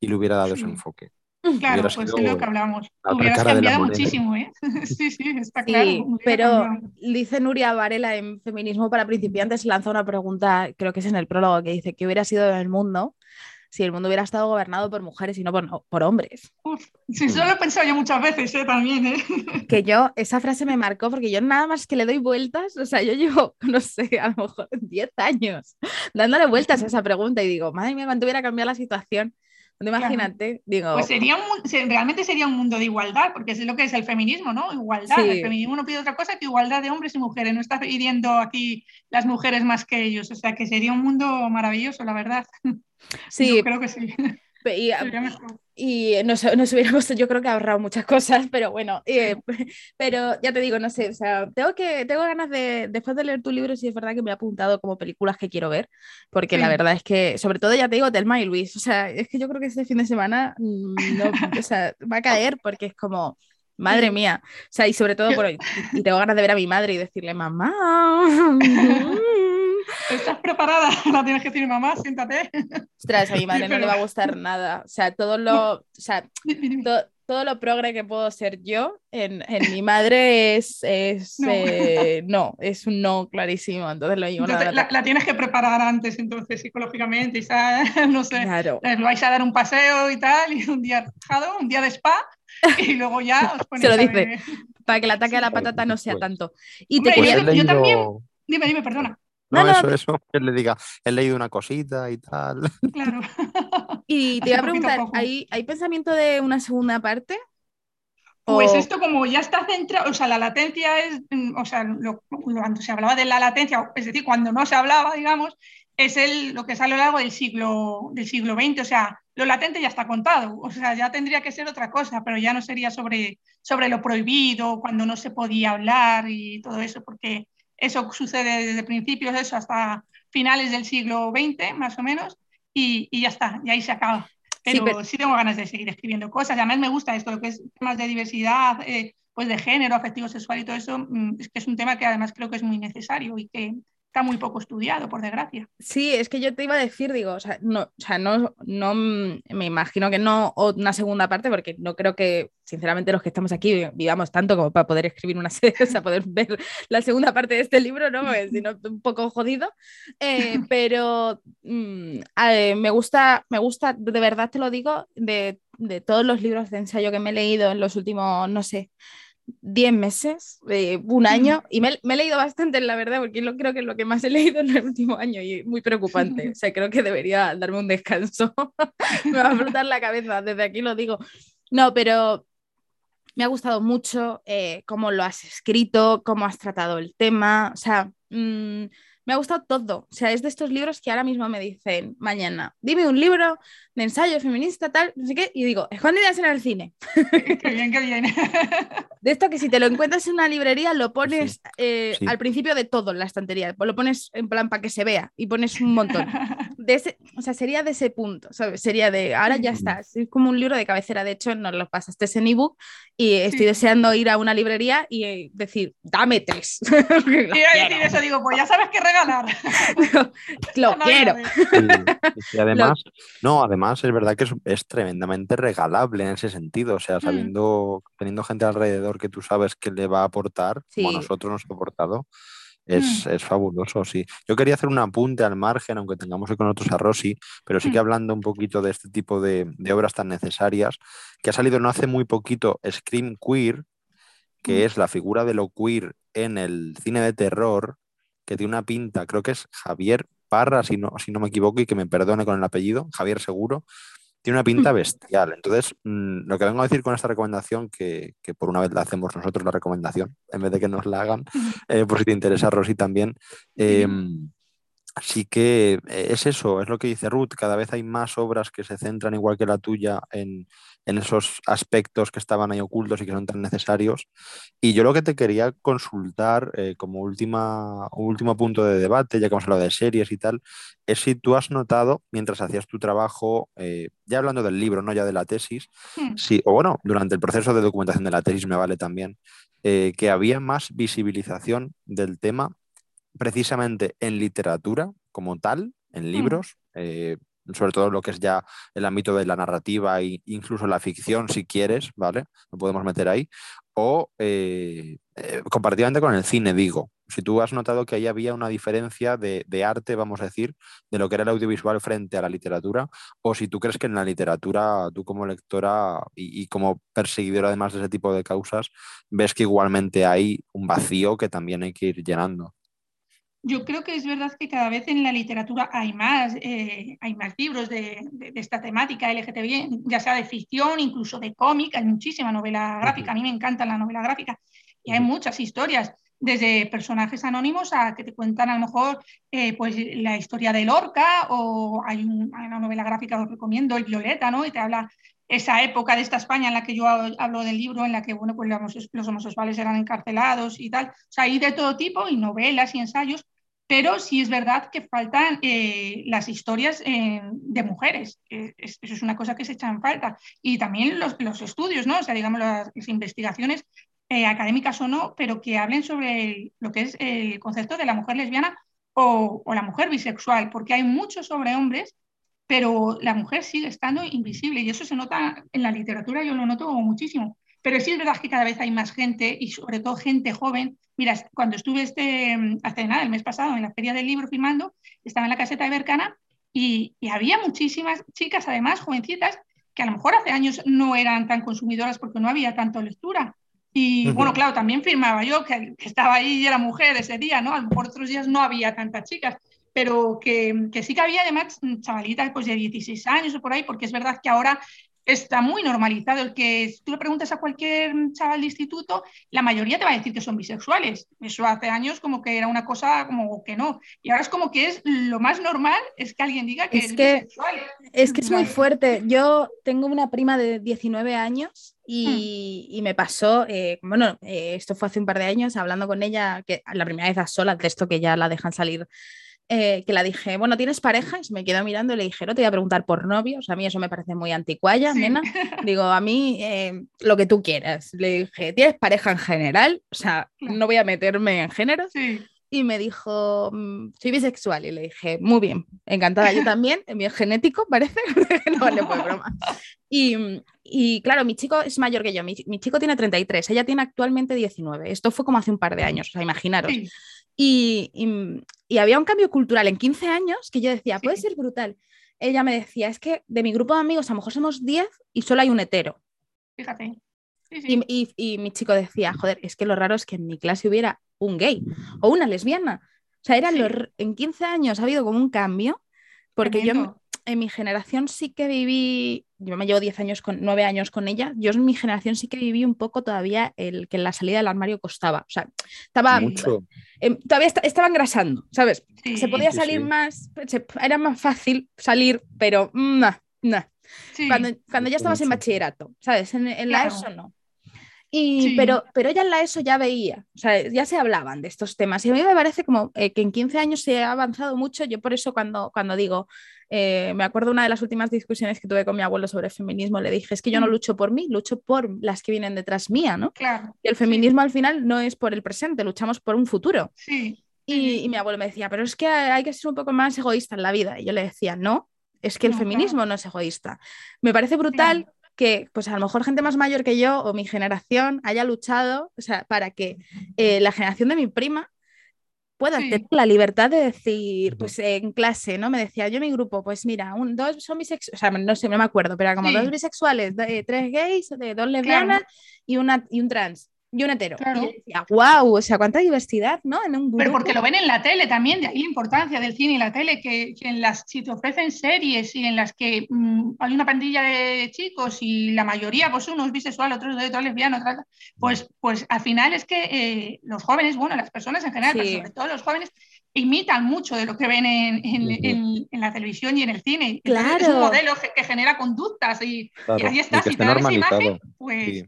y le hubiera dado ese Sí. enfoque. Claro, pues sido es lo que hablamos. Hubieras cambiado muchísimo, ¿eh? sí, sí, está claro. Sí, pero cambiado. dice Nuria Varela en Feminismo para principiantes, lanza una pregunta, creo que es en el prólogo, que dice, ¿qué hubiera sido el mundo si el mundo hubiera estado gobernado por mujeres y no por, por hombres? Uf, sí, eso lo he pensado yo muchas veces, ¿eh? También, ¿eh? Que yo, esa frase me marcó porque yo nada más que le doy vueltas, o sea, yo llevo, no sé, a lo mejor 10 años dándole vueltas a esa pregunta y digo, madre mía, cuánto hubiera cambiado la situación. Imagínate, digo, Pues sería un, realmente sería un mundo de igualdad, porque es lo que es el feminismo, ¿no? Igualdad. Sí. El feminismo no pide otra cosa que igualdad de hombres y mujeres. No está pidiendo aquí las mujeres más que ellos. O sea, que sería un mundo maravilloso, la verdad. sí, Yo creo que sí. y, y nos, nos hubiéramos, yo creo que ahorrado muchas cosas, pero bueno, eh, pero ya te digo, no sé, o sea, tengo que, tengo ganas de, después de leer tu libro, si es verdad que me he apuntado como películas que quiero ver, porque la Sí. verdad es que, sobre todo ya te digo, Telma y Luis, o sea, es que yo creo que este fin de semana mm, no, o sea, va a caer porque es como, madre Sí. mía, o sea, y sobre todo, por, y, y tengo ganas de ver a mi madre y decirle, mamá. ¿Estás preparada? La tienes que decir, mamá, siéntate. Ostras, a mi madre no le va a gustar nada. O sea, todo lo, o sea, to- todo lo progre que puedo ser yo en, en mi madre es, es No. eh, no, es un no clarísimo. Entonces lo digo Entonces, la, la tienes que preparar antes, entonces, psicológicamente, y no sé. Claro. Les vais a dar un paseo y tal, y un día relajado, un día de spa, y luego ya os ponéis Se lo a dice. ver- Para que el ataque a la Pues, patata no sea pues. tanto. Y te Hombre, quería. yo- Pues también- Dime, dime, perdona. No, eso, que- eso, que le diga, he leído una cosita y tal. Claro. Y te iba a preguntar. ¿hay, ¿hay pensamiento de una segunda parte? Pues esto como ya está centrado, o sea, la latencia es, mm, o sea, lo- cuando se hablaba de la latencia, es decir, cuando no se hablaba, digamos, es el, lo que sale a lo largo del siglo, del siglo XX, o sea, lo latente ya está contado, o sea, ya tendría que ser otra cosa, pero ya no sería sobre, sobre lo prohibido, cuando no se podía hablar y todo eso, porque eso sucede desde principios de eso hasta finales del siglo XX, más o menos, y, y ya está, y ahí se acaba. Sí, Pero sí, tengo ganas de seguir escribiendo cosas. Además me gusta esto, lo que es temas de diversidad, eh, pues de género, afectivo sexual y todo eso, mm, es que es un tema que además creo que es muy necesario y que está muy poco estudiado, por desgracia. Sí, es que yo te iba a decir, digo, o sea, no, o sea, no, no me imagino que no o una segunda parte, porque no creo que, sinceramente, los que estamos aquí vi- vivamos tanto como para poder escribir una serie, o sea, poder ver la segunda parte de este libro, ¿no? Si no, un poco jodido. Eh, pero mm, eh, me gusta, me gusta, de verdad te lo digo, de, de todos los libros de ensayo que me he leído en los últimos, no sé, 10 meses, eh, un año, y me, me he leído bastante, la verdad, porque lo, creo que es lo que más he leído en el último año y muy preocupante. O sea, creo que debería darme un descanso. me va a explotar la cabeza, desde aquí lo digo. No, pero me ha gustado mucho eh, cómo lo has escrito, cómo has tratado el tema, o sea, mm, me ha gustado todo. O sea, es de estos libros que ahora mismo me dicen, mañana, dime un libro de ensayo feminista, tal, no sé qué, y digo, escondidas en el cine. qué bien, qué bien. De esto que si te lo encuentras en una librería, lo pones eh, Sí. al principio de todo en la estantería, pues lo pones en plan para que se vea y pones un montón. De ese, o sea, sería de ese punto, ¿sabes? Sería de, ahora ya está, es como un libro de cabecera, de hecho nos lo pasaste en ebook y estoy Sí. deseando ir a una librería y eh, decir, dame tres. Iba a decir eso, digo, pues ya sabes qué regalar. Lo No, quiero. Y, y además, no, además es verdad que es, es tremendamente regalable en ese sentido. O sea, sabiendo, teniendo gente alrededor valor que tú sabes que le va a aportar, como a nosotros nos ha aportado, es, es fabuloso, sí. Yo quería hacer un apunte al margen, aunque tengamos hoy con nosotros a Rosy, pero sí que Mm. hablando un poquito de este tipo de, de obras tan necesarias, que ha salido no hace muy poquito Scream Queer, que Mm. es la figura de lo queer en el cine de terror, que tiene una pinta, creo que es Javier Parra, si no, si no me equivoco, y que me perdone con el apellido, Javier Seguro, tiene una pinta Mm. bestial. Entonces, mm, lo que vengo a decir con esta recomendación, que, que por una vez la hacemos nosotros la recomendación, en vez de que nos la hagan, eh, por si te interesa, Rosy, también. eh, sí que eh, es eso, es lo que dice Ruth, cada vez hay más obras que se centran, igual que la tuya, en, en esos aspectos que estaban ahí ocultos y que son tan necesarios. Y yo lo que te quería consultar eh, como última, último punto de debate, ya que hemos hablado de series y tal, es si tú has notado, mientras hacías tu trabajo, eh, ya hablando del libro, no ya de la tesis, sí, o bueno, durante el proceso de documentación de la tesis me vale también, eh, que había más visibilización del tema precisamente en literatura como tal, en libros, eh, sobre todo lo que es ya el ámbito de la narrativa e incluso la ficción, si quieres, ¿vale? Lo podemos meter ahí. O eh, eh, comparativamente con el cine, digo. Si tú has notado que ahí había una diferencia de, de arte, vamos a decir, de lo que era el audiovisual frente a la literatura, o si tú crees que en la literatura, tú como lectora y, y como perseguidora además de ese tipo de causas, ves que igualmente hay un vacío que también hay que ir llenando. Yo creo que es verdad que cada vez en la literatura hay más, eh, hay más libros de, de, de, esta temática LGTBI, ya sea de ficción, incluso de cómic, hay muchísima novela gráfica, a mí me encanta la novela gráfica y hay muchas historias, desde personajes anónimos a que te cuentan a lo mejor eh, pues, la historia de Lorca o hay, un, hay, una novela gráfica que os recomiendo, El Violeta, ¿no? Y te habla esa época de esta España en la que yo hablo del libro, en la que bueno, pues los homosexuales eran encarcelados y tal. O sea, hay de todo tipo y novelas y ensayos, pero sí es verdad que faltan eh, las historias eh, de mujeres. Eso es una cosa que se echa en falta. Y también los, los estudios, ¿no? O sea, digamos, las, investigaciones eh, académicas o no, pero que hablen sobre lo que es el concepto de la mujer lesbiana o, o la mujer bisexual, porque hay mucho sobre hombres pero la mujer sigue estando invisible y eso se nota en la literatura, yo lo noto muchísimo. Pero sí es verdad que cada vez hay más gente y sobre todo gente joven. Mira, cuando estuve este, hace nada, el mes pasado, en la Feria del Libro filmando, estaba en la caseta de Bercana y, y había muchísimas chicas, además, jovencitas, que a lo mejor hace años no eran tan consumidoras porque no había tanto lectura. Y uh -huh. bueno, claro, también firmaba yo que, que, estaba ahí y era mujer ese día, ¿no? A lo mejor otros días no había tantas chicas, pero que, que, sí que había además chavalitas pues, de 16 años o por ahí, porque es verdad que ahora está muy normalizado el que tú le preguntas a cualquier chaval de instituto, la mayoría te va a decir que son bisexuales. Eso hace años como que era una cosa como que no. Y ahora es como que es lo más normal es que alguien diga que es, es que, bisexual. Es que es muy fuerte. Yo tengo una prima de 19 años y, hmm. y me pasó, eh, bueno, eh, esto fue hace un par de años, hablando con ella, que la primera vez a sola, el texto que ya la dejan salir eh, que la dije, bueno, ¿tienes pareja? Y se me quedó mirando y le dije, no te voy a preguntar por novios, a mí eso me parece muy anticuaya, sí. nena. Digo, a mí eh, lo que tú quieras. Le dije, ¿tienes pareja en general? O sea, no voy a meterme en género. Sí. Y me dijo, mm, soy bisexual. Y le dije, muy bien, encantada. Yo también, en mi genético, parece. no vale, pues broma. Y, y, claro, mi chico es mayor que yo. Mi, mi, chico tiene 33, ella tiene actualmente 19. Esto fue como hace un par de años, o sea, imaginaros. Sí. Y, y, y, había un cambio cultural en 15 años que yo decía, puede ser brutal. Ella me decía, es que de mi grupo de amigos a lo mejor somos 10 y solo hay un hetero. Fíjate. Sí, sí. Y, y, mi chico decía, joder, es que lo raro es que en mi clase hubiera un gay o una lesbiana. O sea, eran los, en 15 años ha habido como un cambio, porque yo en mi generación sí que viví, yo me llevo 10 años con 9 años con ella, yo en mi generación sí que viví un poco todavía el que la salida del armario costaba, o sea, estaba Mucho. Eh, todavía est estaba engrasando, ¿sabes? Sí, se podía sí, salir sí. más, se, era más fácil salir, pero no, no. Sí. Cuando, cuando ya estabas en bachillerato, ¿sabes? En, en la. ESO no. Y, Sí. pero, pero ella en la ESO ya veía, o sea, ya se hablaban de estos temas. Y a mí me parece como eh, que en 15 años se ha avanzado mucho. Yo por eso cuando, cuando digo, eh, me acuerdo una de las últimas discusiones que tuve con mi abuelo sobre feminismo, le dije, es que yo no Mm. lucho por mí, lucho por las que vienen detrás mía, ¿no? Claro. Y el feminismo al final no es por el presente, luchamos por un futuro. Sí. Y, y mi abuelo me decía, pero es que hay que ser un poco más egoísta en la vida. Y yo le decía, no, es que el No, feminismo no es egoísta. Me parece brutal que pues a lo mejor gente más mayor que yo o mi generación haya luchado, o sea, para que eh, la generación de mi prima pueda tener la libertad de decir, pues en clase, ¿no? Me decía yo mi grupo, pues mira, un, dos son bisexuales, o sea, no sé, no me acuerdo, pero era como dos bisexuales, tres gays, dos lesbianas y, una, y un trans y un hetero. Y decía, wow, o sea, cuánta diversidad, ¿no? En un Pero porque lo ven en la tele también, de ahí la importancia del cine y la tele, que, en las, si te ofrecen series y en las que mm, hay una pandilla de chicos y la mayoría, pues uno es bisexual, otro es lesbiano, pues, pues al final es que eh, los jóvenes, bueno, las personas en general, pero sobre todo los jóvenes, imitan mucho de lo que ven en, en, en, la televisión y en el cine. Claro. Es un modelo que, genera conductas y, ahí está, si te esa imagen, pues...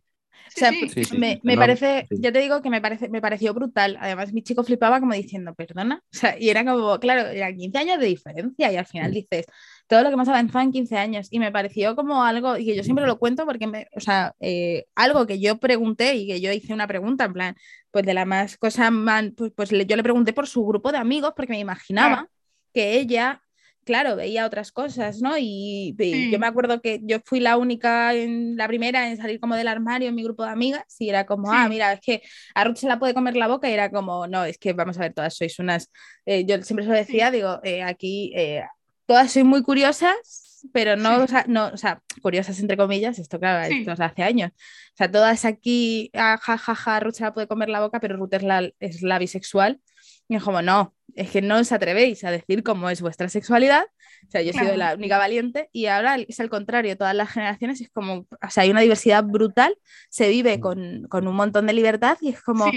O sea, me, me parece, ya te digo que me, parece, me pareció brutal. Además, mi chico flipaba como diciendo, perdona. O sea, y era como, claro, eran 15 años de diferencia y al final dices, todo lo que hemos avanzado en 15 años. Y me pareció como algo, y que yo siempre lo cuento porque, me, o sea, eh, algo que yo pregunté y que yo hice una pregunta, en plan, pues de la más cosa, pues, pues yo le pregunté por su grupo de amigos porque me imaginaba que ella claro, veía otras cosas, ¿no? Y, yo me acuerdo que yo fui la única, en la primera en salir como del armario en mi grupo de amigas y era como, ah, mira, es que a Ruth se la puede comer la boca y era como, no, es que vamos a ver, todas sois unas, eh, yo siempre se lo decía, digo, eh, aquí eh, todas sois muy curiosas, pero no, o sea, no, o sea, curiosas entre comillas, esto claro, esto hace años. O sea, todas aquí, ah, jajaja, ja, Ruth se la puede comer la boca, pero Ruth es la, es la bisexual. Y es como, no, es que no os atrevéis a decir cómo es vuestra sexualidad. O sea, yo he sido la única valiente y ahora es al contrario, todas las generaciones es como, o sea, hay una diversidad brutal, se vive mm. con, con un montón de libertad y es como,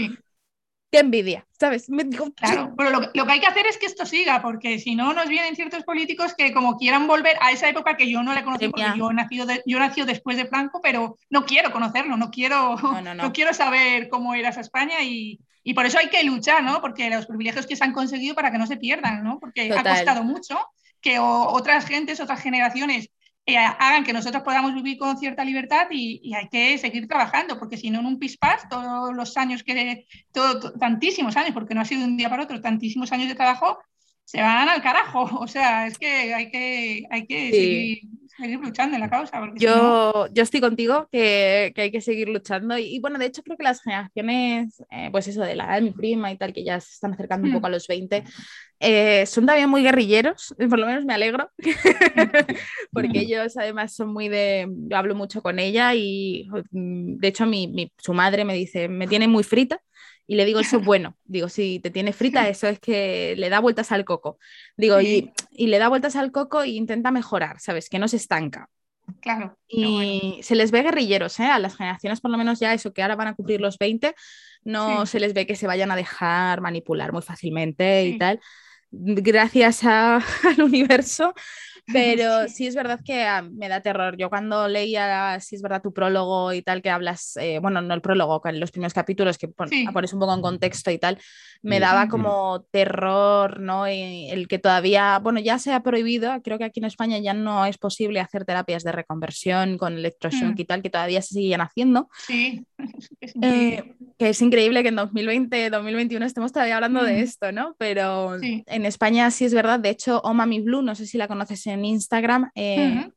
qué envidia, ¿sabes? Me digo, claro, pero lo, lo, que hay que hacer es que esto siga, porque si no nos vienen ciertos políticos que como quieran volver a esa época que yo no la conocí, porque yo he nacido, yo nací después de Franco, pero no quiero conocerlo, no quiero, no, no quiero saber cómo era esa España y, y por eso hay que luchar, ¿no? Porque los privilegios que se han conseguido para que no se pierdan, ¿no? Porque ha costado mucho que otras gentes, otras generaciones eh, hagan que nosotros podamos vivir con cierta libertad y, hay que seguir trabajando, porque si no en un pispás, todos los años que, todo, tantísimos años, porque no ha sido de un día para otro, tantísimos años de trabajo, se van al carajo. O sea, es que hay que, hay que seguir seguir luchando en la causa. Yo, yo estoy contigo que, que, hay que seguir luchando. Y, bueno, de hecho creo que las generaciones, eh, pues eso de la de mi prima y tal, que ya se están acercando un poco a los 20, eh, son también muy guerrilleros, por lo menos me alegro, porque ellos además son muy de, yo hablo mucho con ella y mm, de hecho mi, mi, su madre me dice, me tiene muy frita y le digo, eso es bueno. Digo, si te tiene frita, eso es que le da vueltas al coco. Digo, y, y, le da vueltas al coco e intenta mejorar, ¿sabes? Que no se estanca. Claro. Y se les ve guerrilleros, ¿eh? A las generaciones, por lo menos ya eso, que ahora van a cumplir los 20, no se les ve que se vayan a dejar manipular muy fácilmente y tal. Gracias a, al universo pero sí es verdad que ah, me da terror. Yo cuando leía, si es verdad, tu prólogo y tal, que hablas, eh, bueno, no el prólogo, los primeros capítulos que pones un poco en contexto y tal, me daba como terror, ¿no? Y el que todavía, bueno, ya se ha prohibido, creo que aquí en España ya no es posible hacer terapias de reconversión con electroshock mm. y tal, que todavía se siguen haciendo. Sí, eh, que es increíble que en 2020, 2021 estemos todavía hablando de mm. esto, ¿no? Pero en España sí es verdad, de hecho, Oh Mami Blue, no sé si la conoces en Instagram, eh,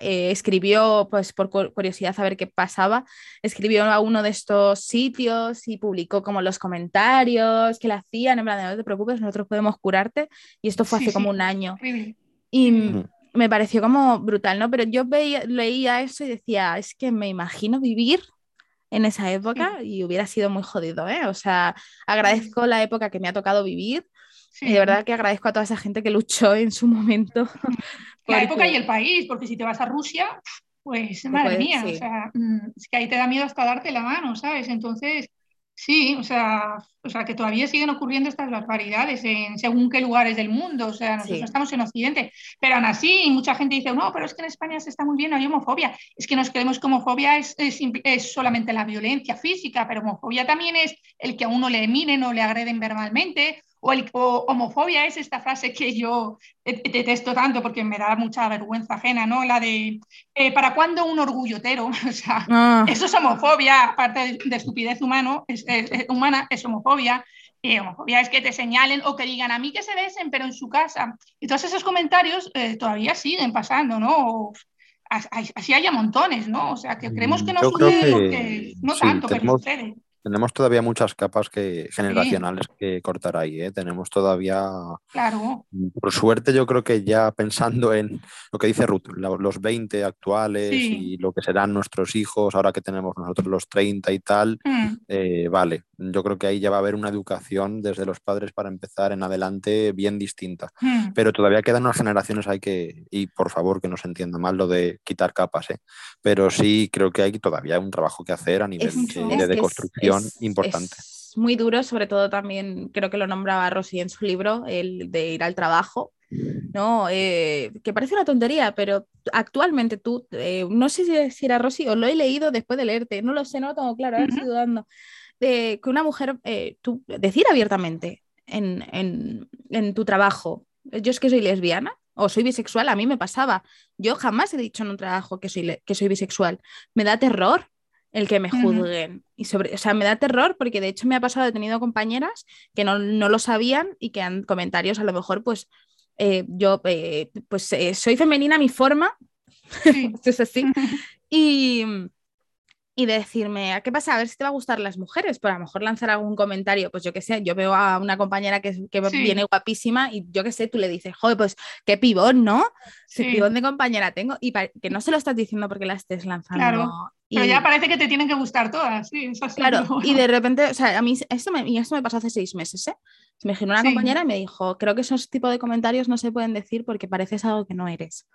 eh, escribió, pues por curiosidad a ver qué pasaba, escribió a uno de estos sitios y publicó como los comentarios que le hacían, en plan, no te preocupes, nosotros podemos curarte, y esto fue hace como un año. Y me pareció como brutal, ¿no? Pero yo veía, leía eso y decía, es que me imagino vivir en esa época y hubiera sido muy jodido, ¿eh? O sea, agradezco la época que me ha tocado vivir y de verdad que agradezco a toda esa gente que luchó en su momento. La época y el país, porque si te vas a Rusia, pues madre mía, o sea, mm, es que ahí te da miedo hasta darte la mano, ¿sabes? Entonces, sí, o sea, o sea, que todavía siguen ocurriendo estas barbaridades en según qué lugares del mundo, o sea, nosotros estamos en Occidente, pero aún así mucha gente dice, no, pero es que en España se está muy bien, no hay homofobia, es que nos creemos que homofobia es, es, es solamente la violencia física, pero homofobia también es el que a uno le miren o le agreden verbalmente o, el, homofobia es esta frase que yo detesto tanto porque me da mucha vergüenza ajena, ¿no? La de eh, ¿para cuándo un orgullotero? o sea, ah. eso es homofobia, aparte de, estupidez humano, es, humana, es homofobia. Y homofobia es que te señalen o que digan a mí que se besen, pero en su casa. Y todos esos comentarios eh, todavía siguen pasando, ¿no? así haya montones, ¿no? O sea, que creemos que no sucede que porque no sí, tanto, pero tenemos- sucede. Tenemos todavía muchas capas que, generacionales que cortar ahí, ¿eh? Tenemos todavía, Claro, por suerte, yo creo que ya pensando en lo que dice Ruth, los 20 actuales Sí. y lo que serán nuestros hijos, ahora que tenemos nosotros los 30 y tal, Mm, eh, vale, yo creo que ahí ya va a haber una educación desde los padres para empezar en adelante bien distinta. mm. Pero todavía quedan unas generaciones hay que, y por favor que no se entienda mal lo de quitar capas, ¿eh? pero sí creo que hay todavía un trabajo que hacer a nivel de, mucho. de es es- importante. es muy duro, sobre todo también creo que lo nombraba Rosy en su libro, el de ir al trabajo, ¿no? Eh, que parece una tontería, pero actualmente tú, eh, no sé si, era Rosy o lo he leído después de leerte, no lo sé, no lo tengo claro, ahora estoy Ujú. dudando, de que una mujer, eh, tú, decir abiertamente en, en- en tu trabajo, yo es que soy lesbiana o soy bisexual, a mí me pasaba, yo jamás he dicho en un trabajo que soy, que soy bisexual, me da terror el que me juzguen. Y sobre, o sea, me da terror porque de hecho me ha pasado, he tenido compañeras que no, no lo sabían y que han comentarios a lo mejor, pues eh, yo, eh, pues eh, soy femenina a mi forma, Sí. es así, y, y de decirme, ¿a qué pasa? A ver si te va a gustar las mujeres, pero a lo mejor lanzar algún comentario, pues yo qué sé, yo veo a una compañera que, que Sí. viene guapísima y yo qué sé, tú le dices, joder, pues qué pibón, ¿no? Qué Sí. pibón de compañera tengo y que no se lo estás diciendo porque la estés lanzando. Claro, Pero y- ya parece que te tienen que gustar todas, sí, Claro, y de repente, o sea, a mí esto me, y esto me pasó hace seis meses, ¿eh? Me giró una Sí. compañera y me dijo, creo que esos tipos de comentarios no se pueden decir porque pareces algo que no eres.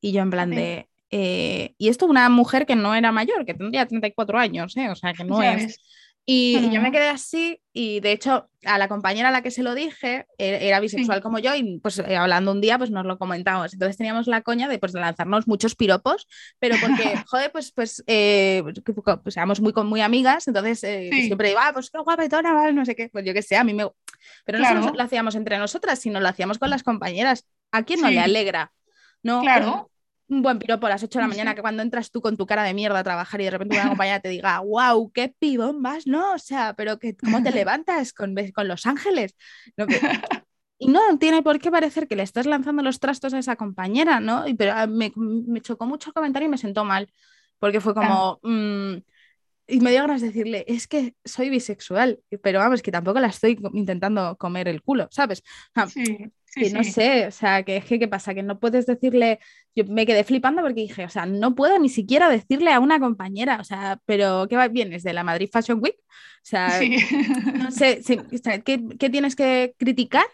Y yo en plan Sí. de... eh, y esto una mujer que no era mayor, que tendría 34 años, ¿eh? O sea, que no es... Y, y yo me quedé así y de hecho a la compañera a la que se lo dije era bisexual como yo y pues eh, hablando un día pues nos lo comentamos. Entonces teníamos la coña de pues lanzarnos muchos piropos, pero porque, joder, pues, pues, eh, que- pues éramos muy, con- muy amigas, entonces eh, Sí. siempre digo, ah, pues qué guapetona, ¿vale? no sé qué, pues yo qué sé, a mí me... Pero no solo lo hacíamos entre nosotras, sino lo hacíamos con las compañeras. ¿A quién no Sí. le alegra? No, Claro, un buen piropo a las 8 de la mañana, que cuando entras tú con tu cara de mierda a trabajar y de repente una compañera te diga, wow, qué pibón vas, ¿no? O sea, pero que, ¿cómo te levantas con, con Los Ángeles? No, que- y no tiene por qué parecer que le estás lanzando los trastos a esa compañera, ¿no? Y- Pero ah, me, me chocó mucho el comentario y me sentó mal, porque fue como... mm, y me dio ganas de decirle, es que soy bisexual, pero vamos, que tampoco la estoy intentando comer el culo, ¿sabes? Ah, sí, sí, que no sí. sé, o sea, que es que, ¿qué pasa? Que no puedes decirle, yo me quedé flipando porque dije, o sea, no puedo ni siquiera decirle a una compañera, o sea, pero ¿qué va? vienes de la Madrid Fashion Week? O sea, Sí. no sé, sí, o sea, ¿qué, qué tienes que criticar?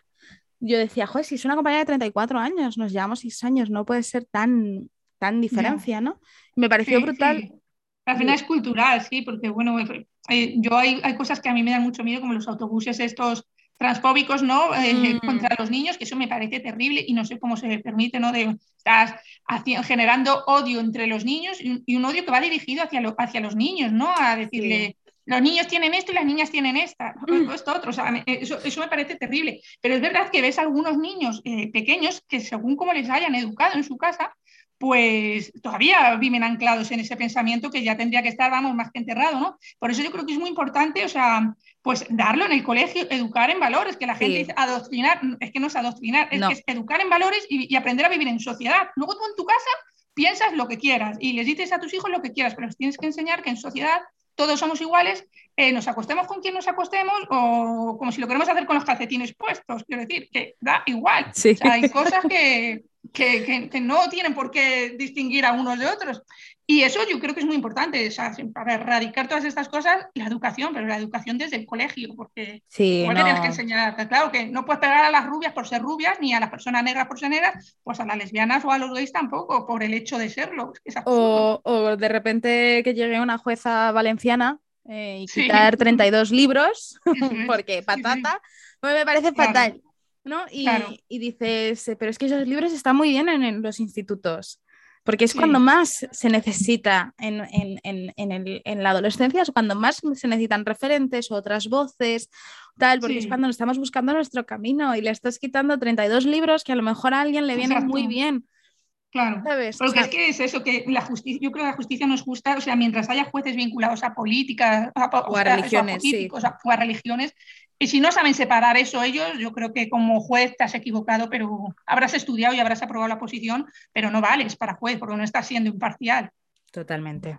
Yo decía, joder, si es una compañera de 34 años, nos llevamos 6 años, no puede ser tan, tan diferencia, ¿no? Me pareció Sí, brutal. Al final es cultural, sí, porque bueno, eh, yo hay, hay cosas que a mí me dan mucho miedo, como los autobuses estos transfóbicos, ¿no? Eh, Mm. contra los niños, que eso me parece terrible y no sé cómo se permite, ¿no? De, estás haci- generando odio entre los niños y un, y un odio que va dirigido hacia, lo- hacia los niños, ¿no? A decirle, los niños tienen esto y las niñas tienen esta, Mm. esto otro, o sea, me- eso, eso me parece terrible. Pero es verdad que ves algunos niños eh, pequeños que según como les hayan educado en su casa, pues todavía viven anclados en ese pensamiento que ya tendría que estar, vamos, más que enterrado, ¿no? Por eso yo creo que es muy importante, o sea, pues darlo en el colegio, educar en valores, que la gente Sí. dice adoctrinar, es que no es adoctrinar, es que es educar en valores y, y aprender a vivir en sociedad. Luego tú en tu casa piensas lo que quieras y les dices a tus hijos lo que quieras, pero les tienes que enseñar que en sociedad todos somos iguales, eh, nos acostemos con quien nos acostemos o como si lo queremos hacer con los calcetines puestos, quiero decir, que da igual. Sí. O sea, hay cosas que, que, que, que no tienen por qué distinguir a unos de otros. Y eso yo creo que es muy importante, o sea, para erradicar todas estas cosas, la educación, pero la educación desde el colegio, porque Sí, que tienes no. que enseñar, que claro, que no puedes pegar a las rubias por ser rubias, ni a las personas negras por ser negras, pues a las lesbianas o a los gays tampoco, por el hecho de serlo. Es que es absurdo. O, o de repente que llegue una jueza valenciana eh, y Sí. quitar 32 libros, porque sí, patata, pues me parece Claro. ¿No? Y, Claro. y dices, pero es que esos libros están muy bien en, en los institutos, porque es Sí. cuando más se necesita en, en- en- en el- en la adolescencia, es cuando más se necesitan referentes otras voces, tal, porque es cuando estamos buscando nuestro camino y le estás quitando 32 libros que a lo mejor a alguien le vienen muy bien, Claro. ¿sabes? O Porque sea, es que es eso, que la justicia, yo creo que la justicia no es justa, o sea, mientras haya jueces vinculados a políticas, a, O a religiones, sí. o a religiones, y si no saben separar eso ellos, yo creo que como juez te has equivocado, pero habrás estudiado y habrás aprobado la posición, pero no vales para juez porque no estás siendo imparcial. Totalmente.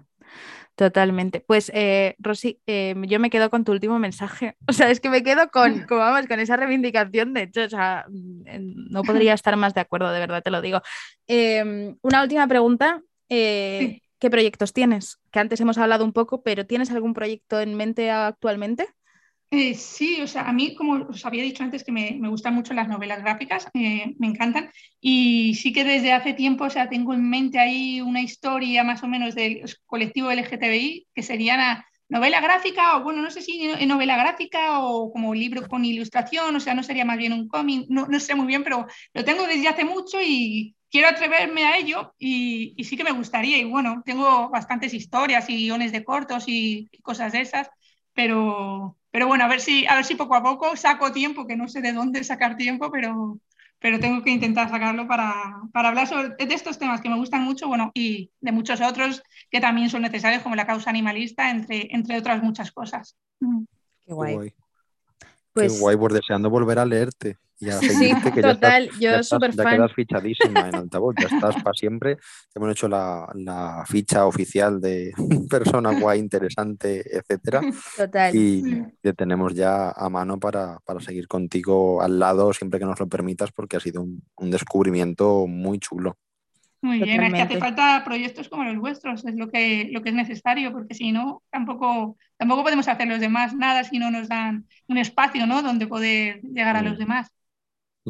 Totalmente. Pues, eh, Rosy, eh, yo me quedo con tu último mensaje. O sea, es que me quedo con, vamos, con esa reivindicación. De hecho, o sea, no podría estar más de acuerdo, de verdad te lo digo. Em, una última pregunta. Eh, ¿Qué proyectos tienes? Que antes hemos hablado un poco, pero ¿tienes algún proyecto en mente actualmente? Eh, sí, o sea, a mí, como os había dicho antes, que me, gustan mucho las novelas gráficas, eh, me encantan, y sí que desde hace tiempo, o sea, tengo en mente ahí una historia más o menos del colectivo LGTBI, que sería una novela gráfica, o bueno, no sé si novela gráfica o como libro con ilustración, o sea, no sería más bien un cómic, no, no sé muy bien, pero lo tengo desde hace mucho y quiero atreverme a ello y, sí que me gustaría. Y bueno, tengo bastantes historias y guiones de cortos y cosas de esas, pero, pero bueno, a ver, si, a ver si poco a poco saco tiempo, que no sé de dónde sacar tiempo, pero, pero tengo que intentar sacarlo para, para hablar sobre, de estos temas que me gustan mucho, bueno, y de muchos otros que también son necesarios, como la causa animalista, entre, entre otras muchas cosas. Mm. Qué guay. Qué guay. Pues... Qué guay, por deseando volver a leerte. Y a sí, que total, ya yo súper fan. Ya quedas fichadísima en altavoz, ya estás para siempre. Hemos hecho la, la, ficha oficial de persona guay, interesante, etcétera. Total. Y te tenemos ya a mano para, para, seguir contigo al lado siempre que nos lo permitas, porque ha sido un, un descubrimiento muy chulo. Muy bien, es que hace falta proyectos como los vuestros, es lo que, lo que es necesario, porque si no, tampoco, tampoco podemos hacer los demás nada si no nos dan un espacio ¿no? donde poder llegar a los mm. demás.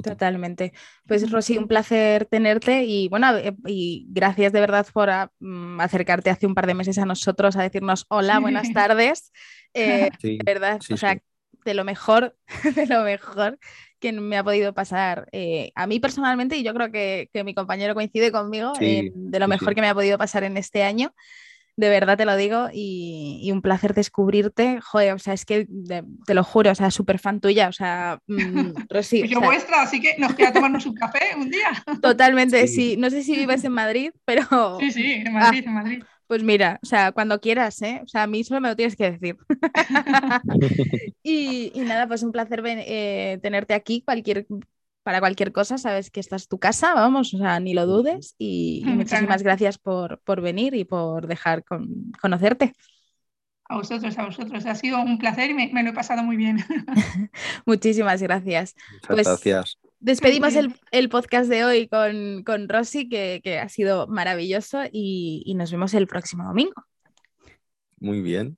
Totalmente. Pues Rosy, un placer tenerte y bueno, eh, y gracias de verdad por ah, mm, acercarte hace un par de meses a nosotros a decirnos hola, buenas tardes. Eh, de verdad, o sea, de lo mejor, de lo mejor que me ha podido pasar eh, a mí personalmente y yo creo que, mi compañero coincide conmigo de lo mejor que me ha podido pasar en este año de verdad te lo digo, y, un placer descubrirte. Joder, o sea, es que te lo juro, o sea, súper fan tuya, o sea, mm, Rosy. Yo vuestra, así que nos queda tomarnos un café un día. Totalmente, sí. No sé si vives en Madrid, pero. Sí, sí, en Madrid, en Madrid. Pues mira, o sea, cuando quieras, ¿eh? O sea, a mí solo me lo tienes que decir. y, nada, pues un placer eh, tenerte aquí. Cualquier para cualquier cosa, sabes que esta es tu casa, vamos, o sea, ni lo dudes. Y, muchísimas gracias por, venir y por dejar conocerte. A vosotros, a vosotros. Ha sido un placer y me, lo he pasado muy bien. Muchísimas gracias. pues, gracias. Despedimos el, podcast de hoy con, con Rosy, que, ha sido maravilloso, y nos vemos el próximo domingo. Muy bien.